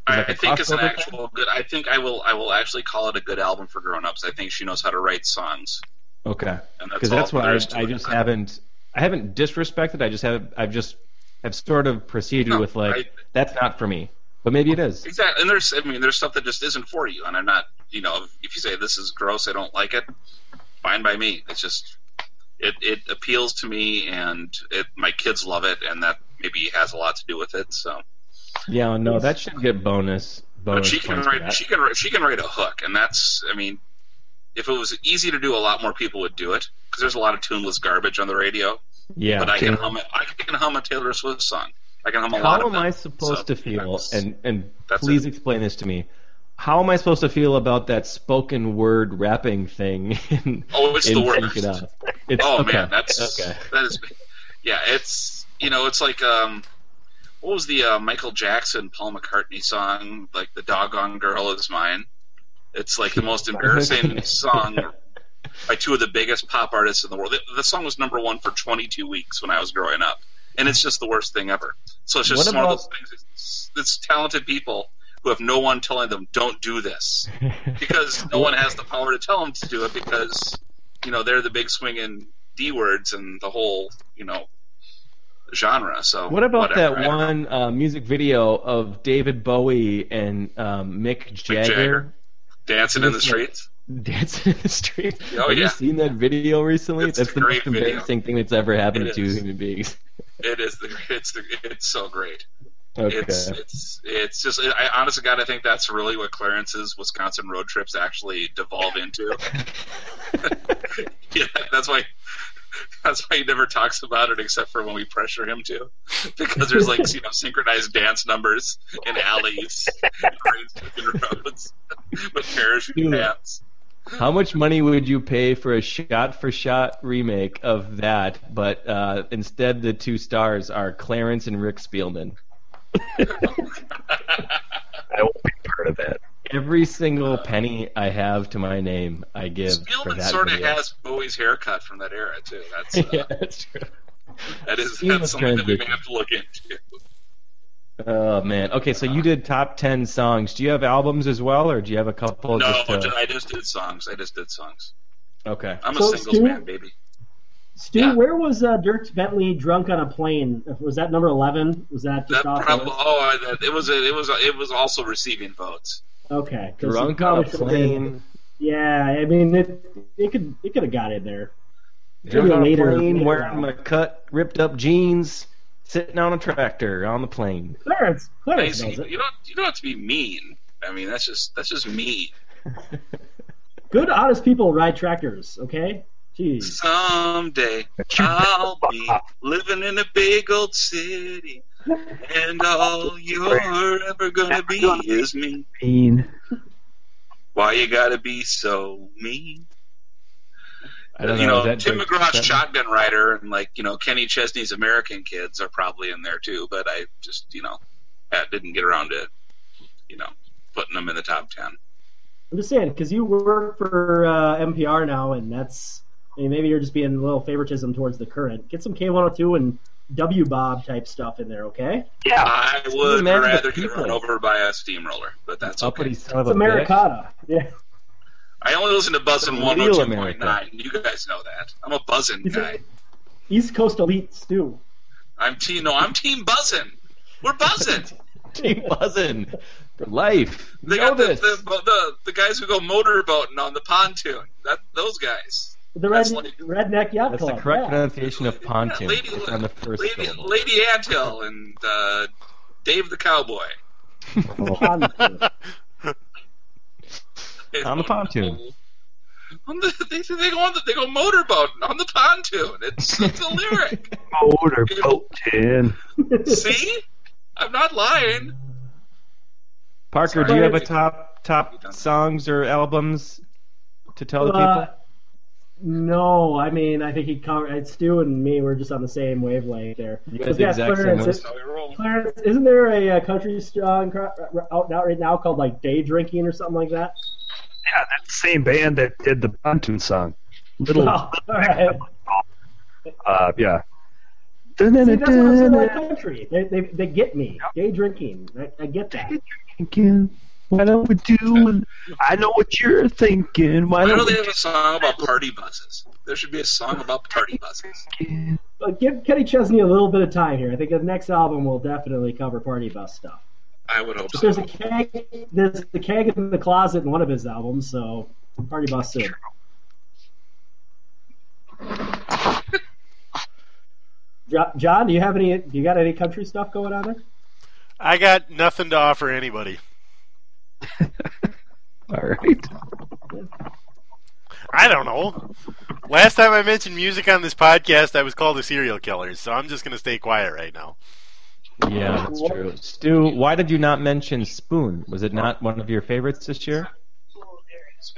I, I think it's an actual good. I think I will. I will actually call it a good album for grown-ups. I think she knows how to write songs. Okay, And that's because that's what I, I just haven't. I haven't disrespected. I just have. I've just have sort of proceeded No, with like I- that's not for me, but maybe it is. Exactly, and there's, I mean, there's stuff that just isn't for you, and I'm not, you know, if, you say this is gross, I don't like it, fine by me. It's just, it, it appeals to me, and it, my kids love it, and that maybe has a lot to do with it. So, Yeah, no, that should get bonus. but she can write, she can, she can write a hook, and that's, I mean, if it was easy to do, a lot more people would do it because there's a lot of tuneless garbage on the radio. Yeah. but I can hum, a, I can hum a Taylor Swift song. I can hum a lot How of am them. I supposed So, to feel? And and please it. explain this to me. How am I supposed to feel about that spoken word rapping thing? In, Oh, it's the worst. It It's, oh okay. man, that's okay. that is yeah. It's you know, it's like um, what was the uh, Michael Jackson Paul McCartney song? Like the doggone girl is mine. It's like the most embarrassing song. By two of the biggest pop artists in the world. The, the song was number one for 22 weeks when I was growing up, and it's just the worst thing ever. So it's just What one of those things. It's, it's talented people who have no one telling them don't do this because no one has the power to tell them to do it because you know they're the big swinging D words and the whole you know genre. So What about whatever. that one uh, music video of David Bowie and um, Mick Jagger, Jagger. dancing in the streets? Dancing in the street? Oh, Have yeah. you seen that video recently? It's That's the most video. embarrassing thing that's ever happened It to is. human beings. It is the it's the it's so great. Okay. It's it's it's just I honestly God I think that's really what Clarence's Wisconsin road trips actually devolve into. yeah, that's why that's why he never talks about it except for when we pressure him to, because there's like you know synchronized dance numbers in alleys, and roads with parachute Dude. pants. How much money would you pay for a shot-for-shot remake of that? But uh, instead, the two stars are Clarence and Rick Spielman. I won't be part of that. Every single penny I have to my name, I give for Spielman sort of has Bowie's haircut from that era too. That's uh, yeah, that's true. that is that's something that we may have to look into. Oh man. Okay, so you did top ten songs. Do you have albums as well, or do you have a couple? No, just to... I just did songs. I just did songs. Okay. I'm a So, singles Stu- man, baby. Stu, Yeah. where was uh, Dierks Bentley drunk on a plane? Was that number eleven? Was that just That off? the prob- list? oh, I- that- it was a, it was a, it was also receiving votes. Okay. Drunk on a probably been- plane. Yeah, I mean it. It could it could have got in there. Drunk on a plane, wearing on. my cut, ripped up jeans, sitting on a tractor on the plane. Clarence, Clarence Nice. knows You, it. you don't you don't have to be mean. I mean, that's just that's just mean. Good, honest people ride tractors. Okay, jeez. Someday I'll be living in a big old city, and all you're ever gonna be is me. Mean. Why you gotta be so mean? I don't you know. know, that Tim Dierks McGraw's Bentley? Shotgun Rider and like you know Kenny Chesney's American Kids are probably in there too, but I just you know I didn't get around to you know putting them in the top ten. I'm just saying because you work for uh, NPR now, and that's. I mean, maybe you're just being a little favoritism towards the current. Get some K102 and W Bob type stuff in there, okay? Yeah. I would rather get people. run over by a steamroller, but that's okay. Uppity son of It's a bitch. Americana. Yeah. I only listen to Buzzin' Real 102.9. You guys know that. I'm a Buzzin' He's guy. East Coast elite Stu. I'm team. No, I'm Team Buzzin'. We're buzzing. Team buzzing for life. They know got the, this. the, the the guys who go motorboating on the pontoon. That those guys. The red, like- Redneck Yacht That's the correct yeah. pronunciation of pontoon. Lady, it's on the first Lady, syllable. Lady Anthill and uh, Dave the Cowboy. Pontoon. On the pontoon. On the, they, they go on the, they go motorboating on the pontoon. It's, it's a lyric. motorboatin' See, I'm not lying. Parker, do you have a top top songs or albums to tell the Uh, people? no, I mean, I think he covered. Stu and me were just on the same wavelength there. You guys the yeah, exact same Clarence, ones. is- That's how we roll. Clarence, isn't there a, uh country song cro- out now right now called like Day Drinking or something like that? Yeah, that's the same band that did the pontoon song. Little, Oh, all right. uh, yeah. See, that's what I'm saying about country. They, they, they get me. Day drinking. I, I get that. Thinking, why don't we do? I know what you're thinking. Why Why don't don't we they have a song about party buses? There should be a song about party buses. But give Kenny Chesney a little bit of time here. I think the next album will definitely cover party bus stuff. I would hope But so. there's a keg. There's the keg in the closet in one of his albums, so party bus soon. John, do you have any? Do you got any country stuff going on there? I got nothing to offer anybody. All right. I don't know. Last time I mentioned music on this podcast, I was called a serial killer, so I'm just going to stay quiet right now. Yeah, that's true. Stu, why did you not mention Spoon? Was it not one of your favorites this year?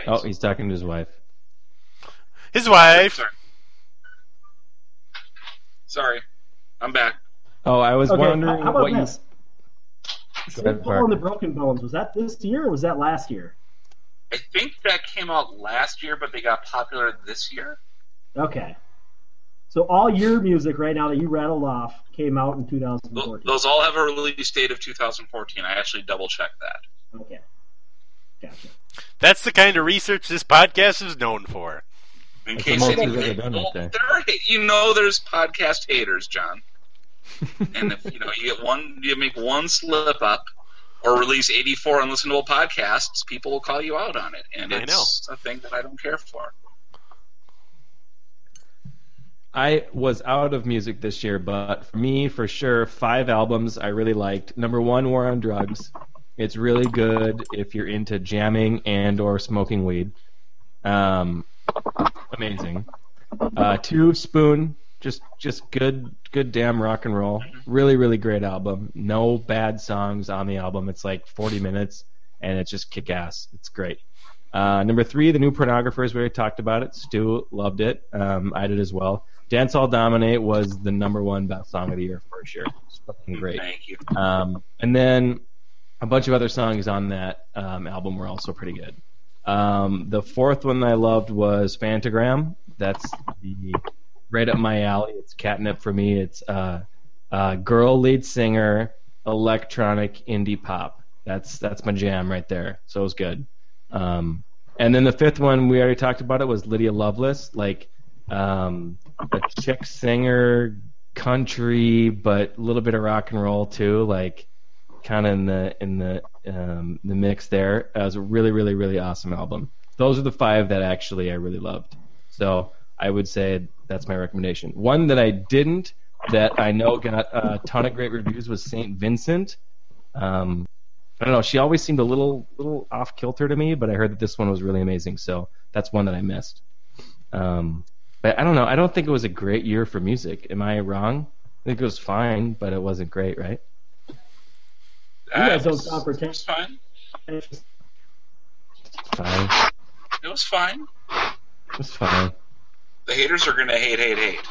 Oh, he's talking to his wife. His wife. Sorry. Sorry. I'm back. Oh, I was Okay, wondering how about what you. this? Go ahead, Paul and the Parker. Broken Bones was that this year or was that last year? I think that came out last year, but they got popular this year. Okay. So all your music right now that you rattled off came out in 2014. Those all have a release date of 2014. I actually double checked that. Okay. Gotcha. That's the kind of research this podcast is known for. In That's case the most anyone, we've ever done well, there. there are, you know, there's podcast haters, John. and if you know you get one, you make one slip up, or release 84 unlistenable podcasts, people will call you out on it, and I it's a thing that I don't care for. I was out of music this year, but for me, for sure, five albums I really liked. Number one, War on Drugs. It's really good if you're into jamming and or smoking weed. Um, amazing. Uh, two, Spoon. Just just good good damn rock and roll. Really really great album. No bad songs on the album. It's like 40 minutes and it's just kick ass. It's great. Uh, number three, the new pornographers. We already talked about it. Stu loved it. Um, I did as well. Dance All Dominate was the number one best song of the year for sure. It's fucking great. Thank you. Um, and then a bunch of other songs on that um, album were also pretty good. Um, the fourth one I loved was Phantogram. That's the right up my alley. It's catnip for me. It's uh, uh, girl lead singer, electronic indie pop. That's that's my jam right there. So it was good. Um, and then the fifth one we already talked about it was Lydia Loveless, like um, a chick singer, country, but a little bit of rock and roll too, like kind of in the in the um, the mix there. It was a really really really awesome album. Those are the five that actually I really loved. So I would say that's my recommendation. One that I didn't, that I know got a ton of great reviews, was Saint Vincent. Um, I don't know. She always seemed a little little off kilter to me, but I heard that this one was really amazing. So that's one that I missed. Um, but I don't know. I don't think it was a great year for music. Am I wrong? I think it was fine, but it wasn't great, right? You guys Uh, don't it was- for it was fine. Fine. It was fine. It was fine. The haters are gonna hate, hate, hate.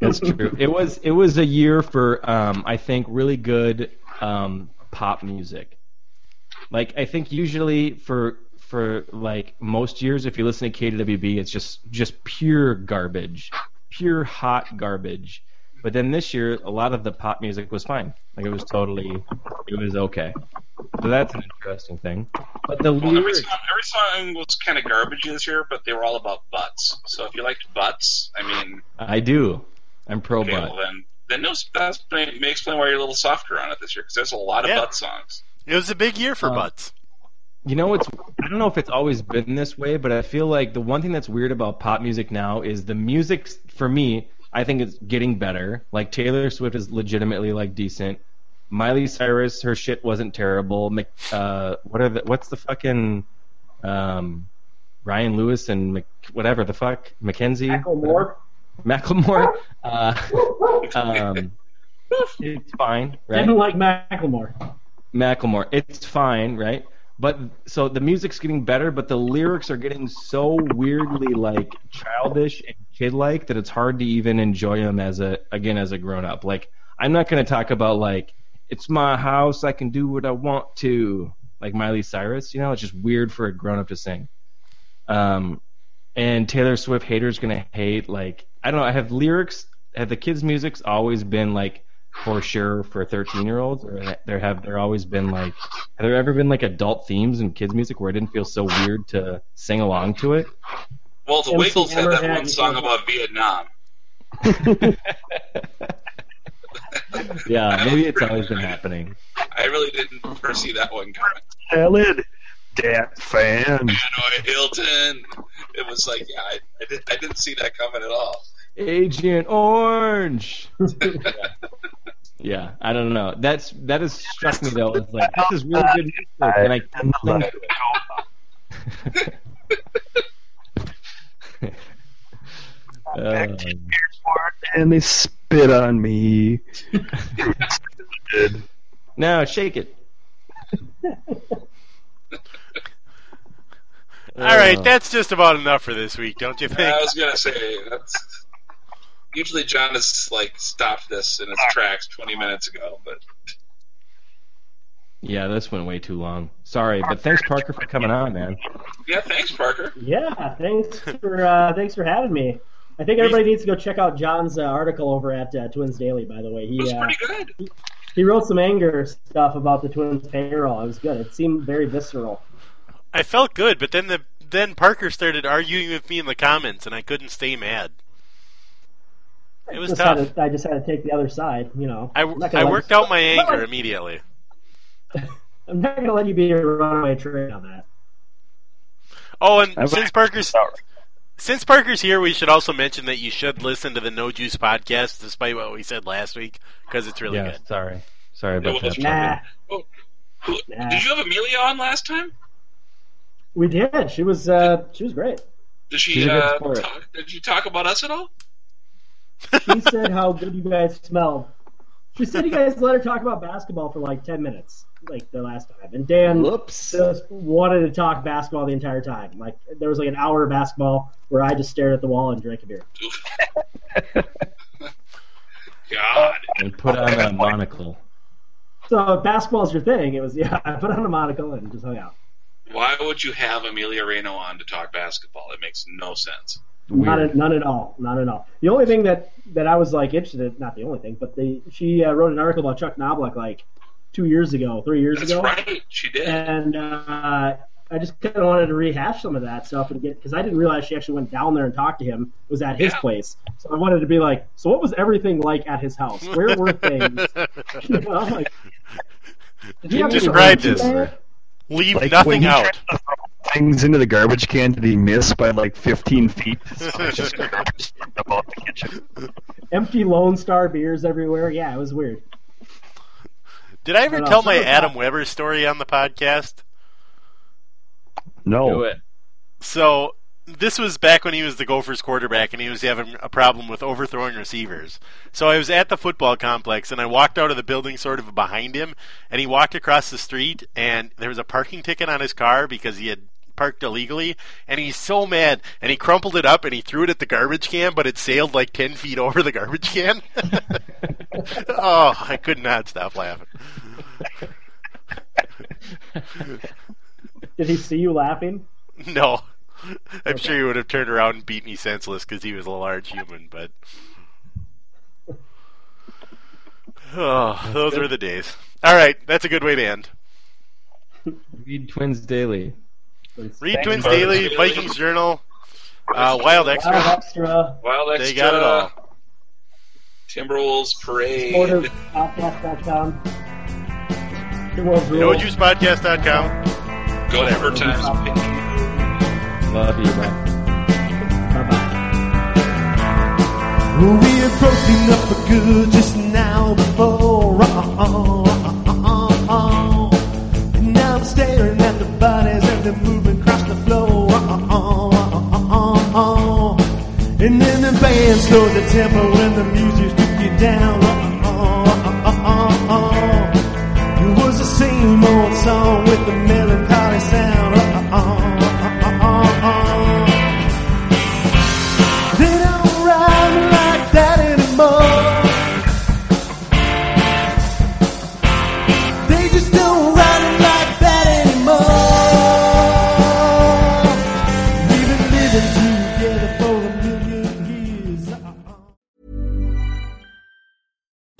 That's true. it was it was a year for um, I think really good um, pop music. Like I think usually for for like most years, if you listen to KWB, it's just just pure garbage, pure hot garbage. But then this year, a lot of the pop music was fine. Like it was totally, it was okay. So that's an interesting thing. But the Well, every lyrics, song, every song was kind of garbage this year, but they were all about butts. So if you liked butts, I mean, I do. I'm pro okay, butt. well then, then no, that may, may explain why you're a little softer on it this year because there's a lot of Yeah. butt songs. It was a big year for Um, butts. You know, it's I don't know if it's always been this way, but I feel like the one thing that's weird about pop music now is the music for me. I think it's getting better. Like Taylor Swift is legitimately like decent. Miley Cyrus, her shit wasn't terrible. Mc, uh, what are the what's the fucking um, Ryan Lewis and Mc, whatever the fuck Mackenzie Macklemore. Macklemore. Uh, um, it's fine, I don't like Macklemore. Macklemore. It's fine, right? But so the music's getting better, but the lyrics are getting so weirdly like childish and kid-like that it's hard to even enjoy them as a again as a grown-up. Like I'm not to talk about like it's my house, I can do what I want to, like Miley Cyrus. You know, it's just weird for a grown-up to sing. Um, and Taylor Swift haters gonna hate like I don't know. I have lyrics. Have the kids' music's always been like for sure for 13 year olds, or there have there always been like have there ever been like adult themes in kids' music where it didn't feel so weird to sing along to it? Well, the MC Wiggles had that Hammer one song about Vietnam. Yeah, maybe it's always been happening. I really didn't foresee that one coming. Salad, dat fan. Hanoi Hilton. It was like, yeah, I, I, did, I didn't see that coming at all. Agent Orange. yeah. Yeah, I don't know. That's that has struck me though. It's like this is really good music, and I can't sing to it. Uh, And they spit on me. Good. no, shake it. All right, that's just about enough for this week, don't you think? I was gonna say that's usually John has like stopped this in its tracks 20 minutes ago, but Yeah, this went way too long. Sorry, but thanks Parker for coming on, man. Yeah, thanks, Parker. Yeah, thanks for uh, thanks for having me. I think everybody needs to go check out John's uh, article over at uh, Twins Daily. By the way, he It was uh, pretty good. he, he wrote some anger stuff about the Twins payroll. It was good. It seemed very visceral. I felt good, but then the then Parker started arguing with me in the comments, and I couldn't stay mad. It was tough. To, I just had to take the other side. You know, I, I'm not I gonna let- worked out my anger gonna- immediately. I'm not going to let you be a runaway train on that. Oh, and I've- since Parker's since Parker's here, we should also mention that you should listen to the No Juice podcast, despite what we said last week, because it's really yeah, good. sorry. Sorry about that. Nah, Oh, who- Nah. Did you have Amelia on last time? we did. She was uh, she was great. Did she She's a good uh, talk, did you talk about us at all? She said how good you guys smelled. She said you guys let her talk about basketball for like ten minutes, like the last time. And Dan Whoops. just wanted to talk basketball the entire time. Like there was like an hour of basketball where I just stared at the wall and drank a beer. God. And put on a monocle. So if basketball's your thing, it was yeah. I put on a monocle and just hung out. Why would you have Amelia Rayno on to talk basketball? It makes no sense. Not at, none at all. Not at all. The only thing that, that I was like interested in, not the only thing, but the she uh, wrote an article about Chuck Knoblauch like two years ago, three years That's ago, right. She did. and uh, I just kind of wanted to rehash some of that stuff and get because I didn't realize she actually went down there and talked to him. It was at his Yeah. place, so I wanted to be like, so what was everything like at his house? Where were things? you know, like, did you have Describe this. Leave Like nothing out. Tried Things into the garbage can did he missed by like 15 feet? So it's just garbage about the kitchen. Empty Lone Star beers everywhere. Yeah, it was weird. Did I ever No, no, tell my Adam that- Weber story on the podcast? No. Do it. So this was back when he was the Gophers quarterback and he was having a problem with overthrowing receivers. So I was at the football complex and I walked out of the building sort of behind him and he walked across the street and there was a parking ticket on his car because he had parked illegally and he's so mad and he crumpled it up and he threw it at the garbage can but it sailed like 10 feet over the garbage can. oh, I could not stop laughing. Did he see you laughing? No. I'm sure he would have turned around and beat me senseless because he was a large human, but. Oh, those were the days. All right, that's a good way to end. Read Twins Daily. Read Thanks, Twins Parker. Daily, Vikings Journal, uh, Wild Wild Extra. Extra. Wild Extra. They got it all. Timberwolves Parade. SporterPodcast.com. Timberwolves Rule. NoJuicePodcast.com. Go Whatever. Times. Love you, bye. Bye-bye. We are broken up for good just now before. And now I'm staring at the bodies and they're moving And then the band slowed the tempo and the music took you down. Uh, uh, uh, it was the same old song with the melancholy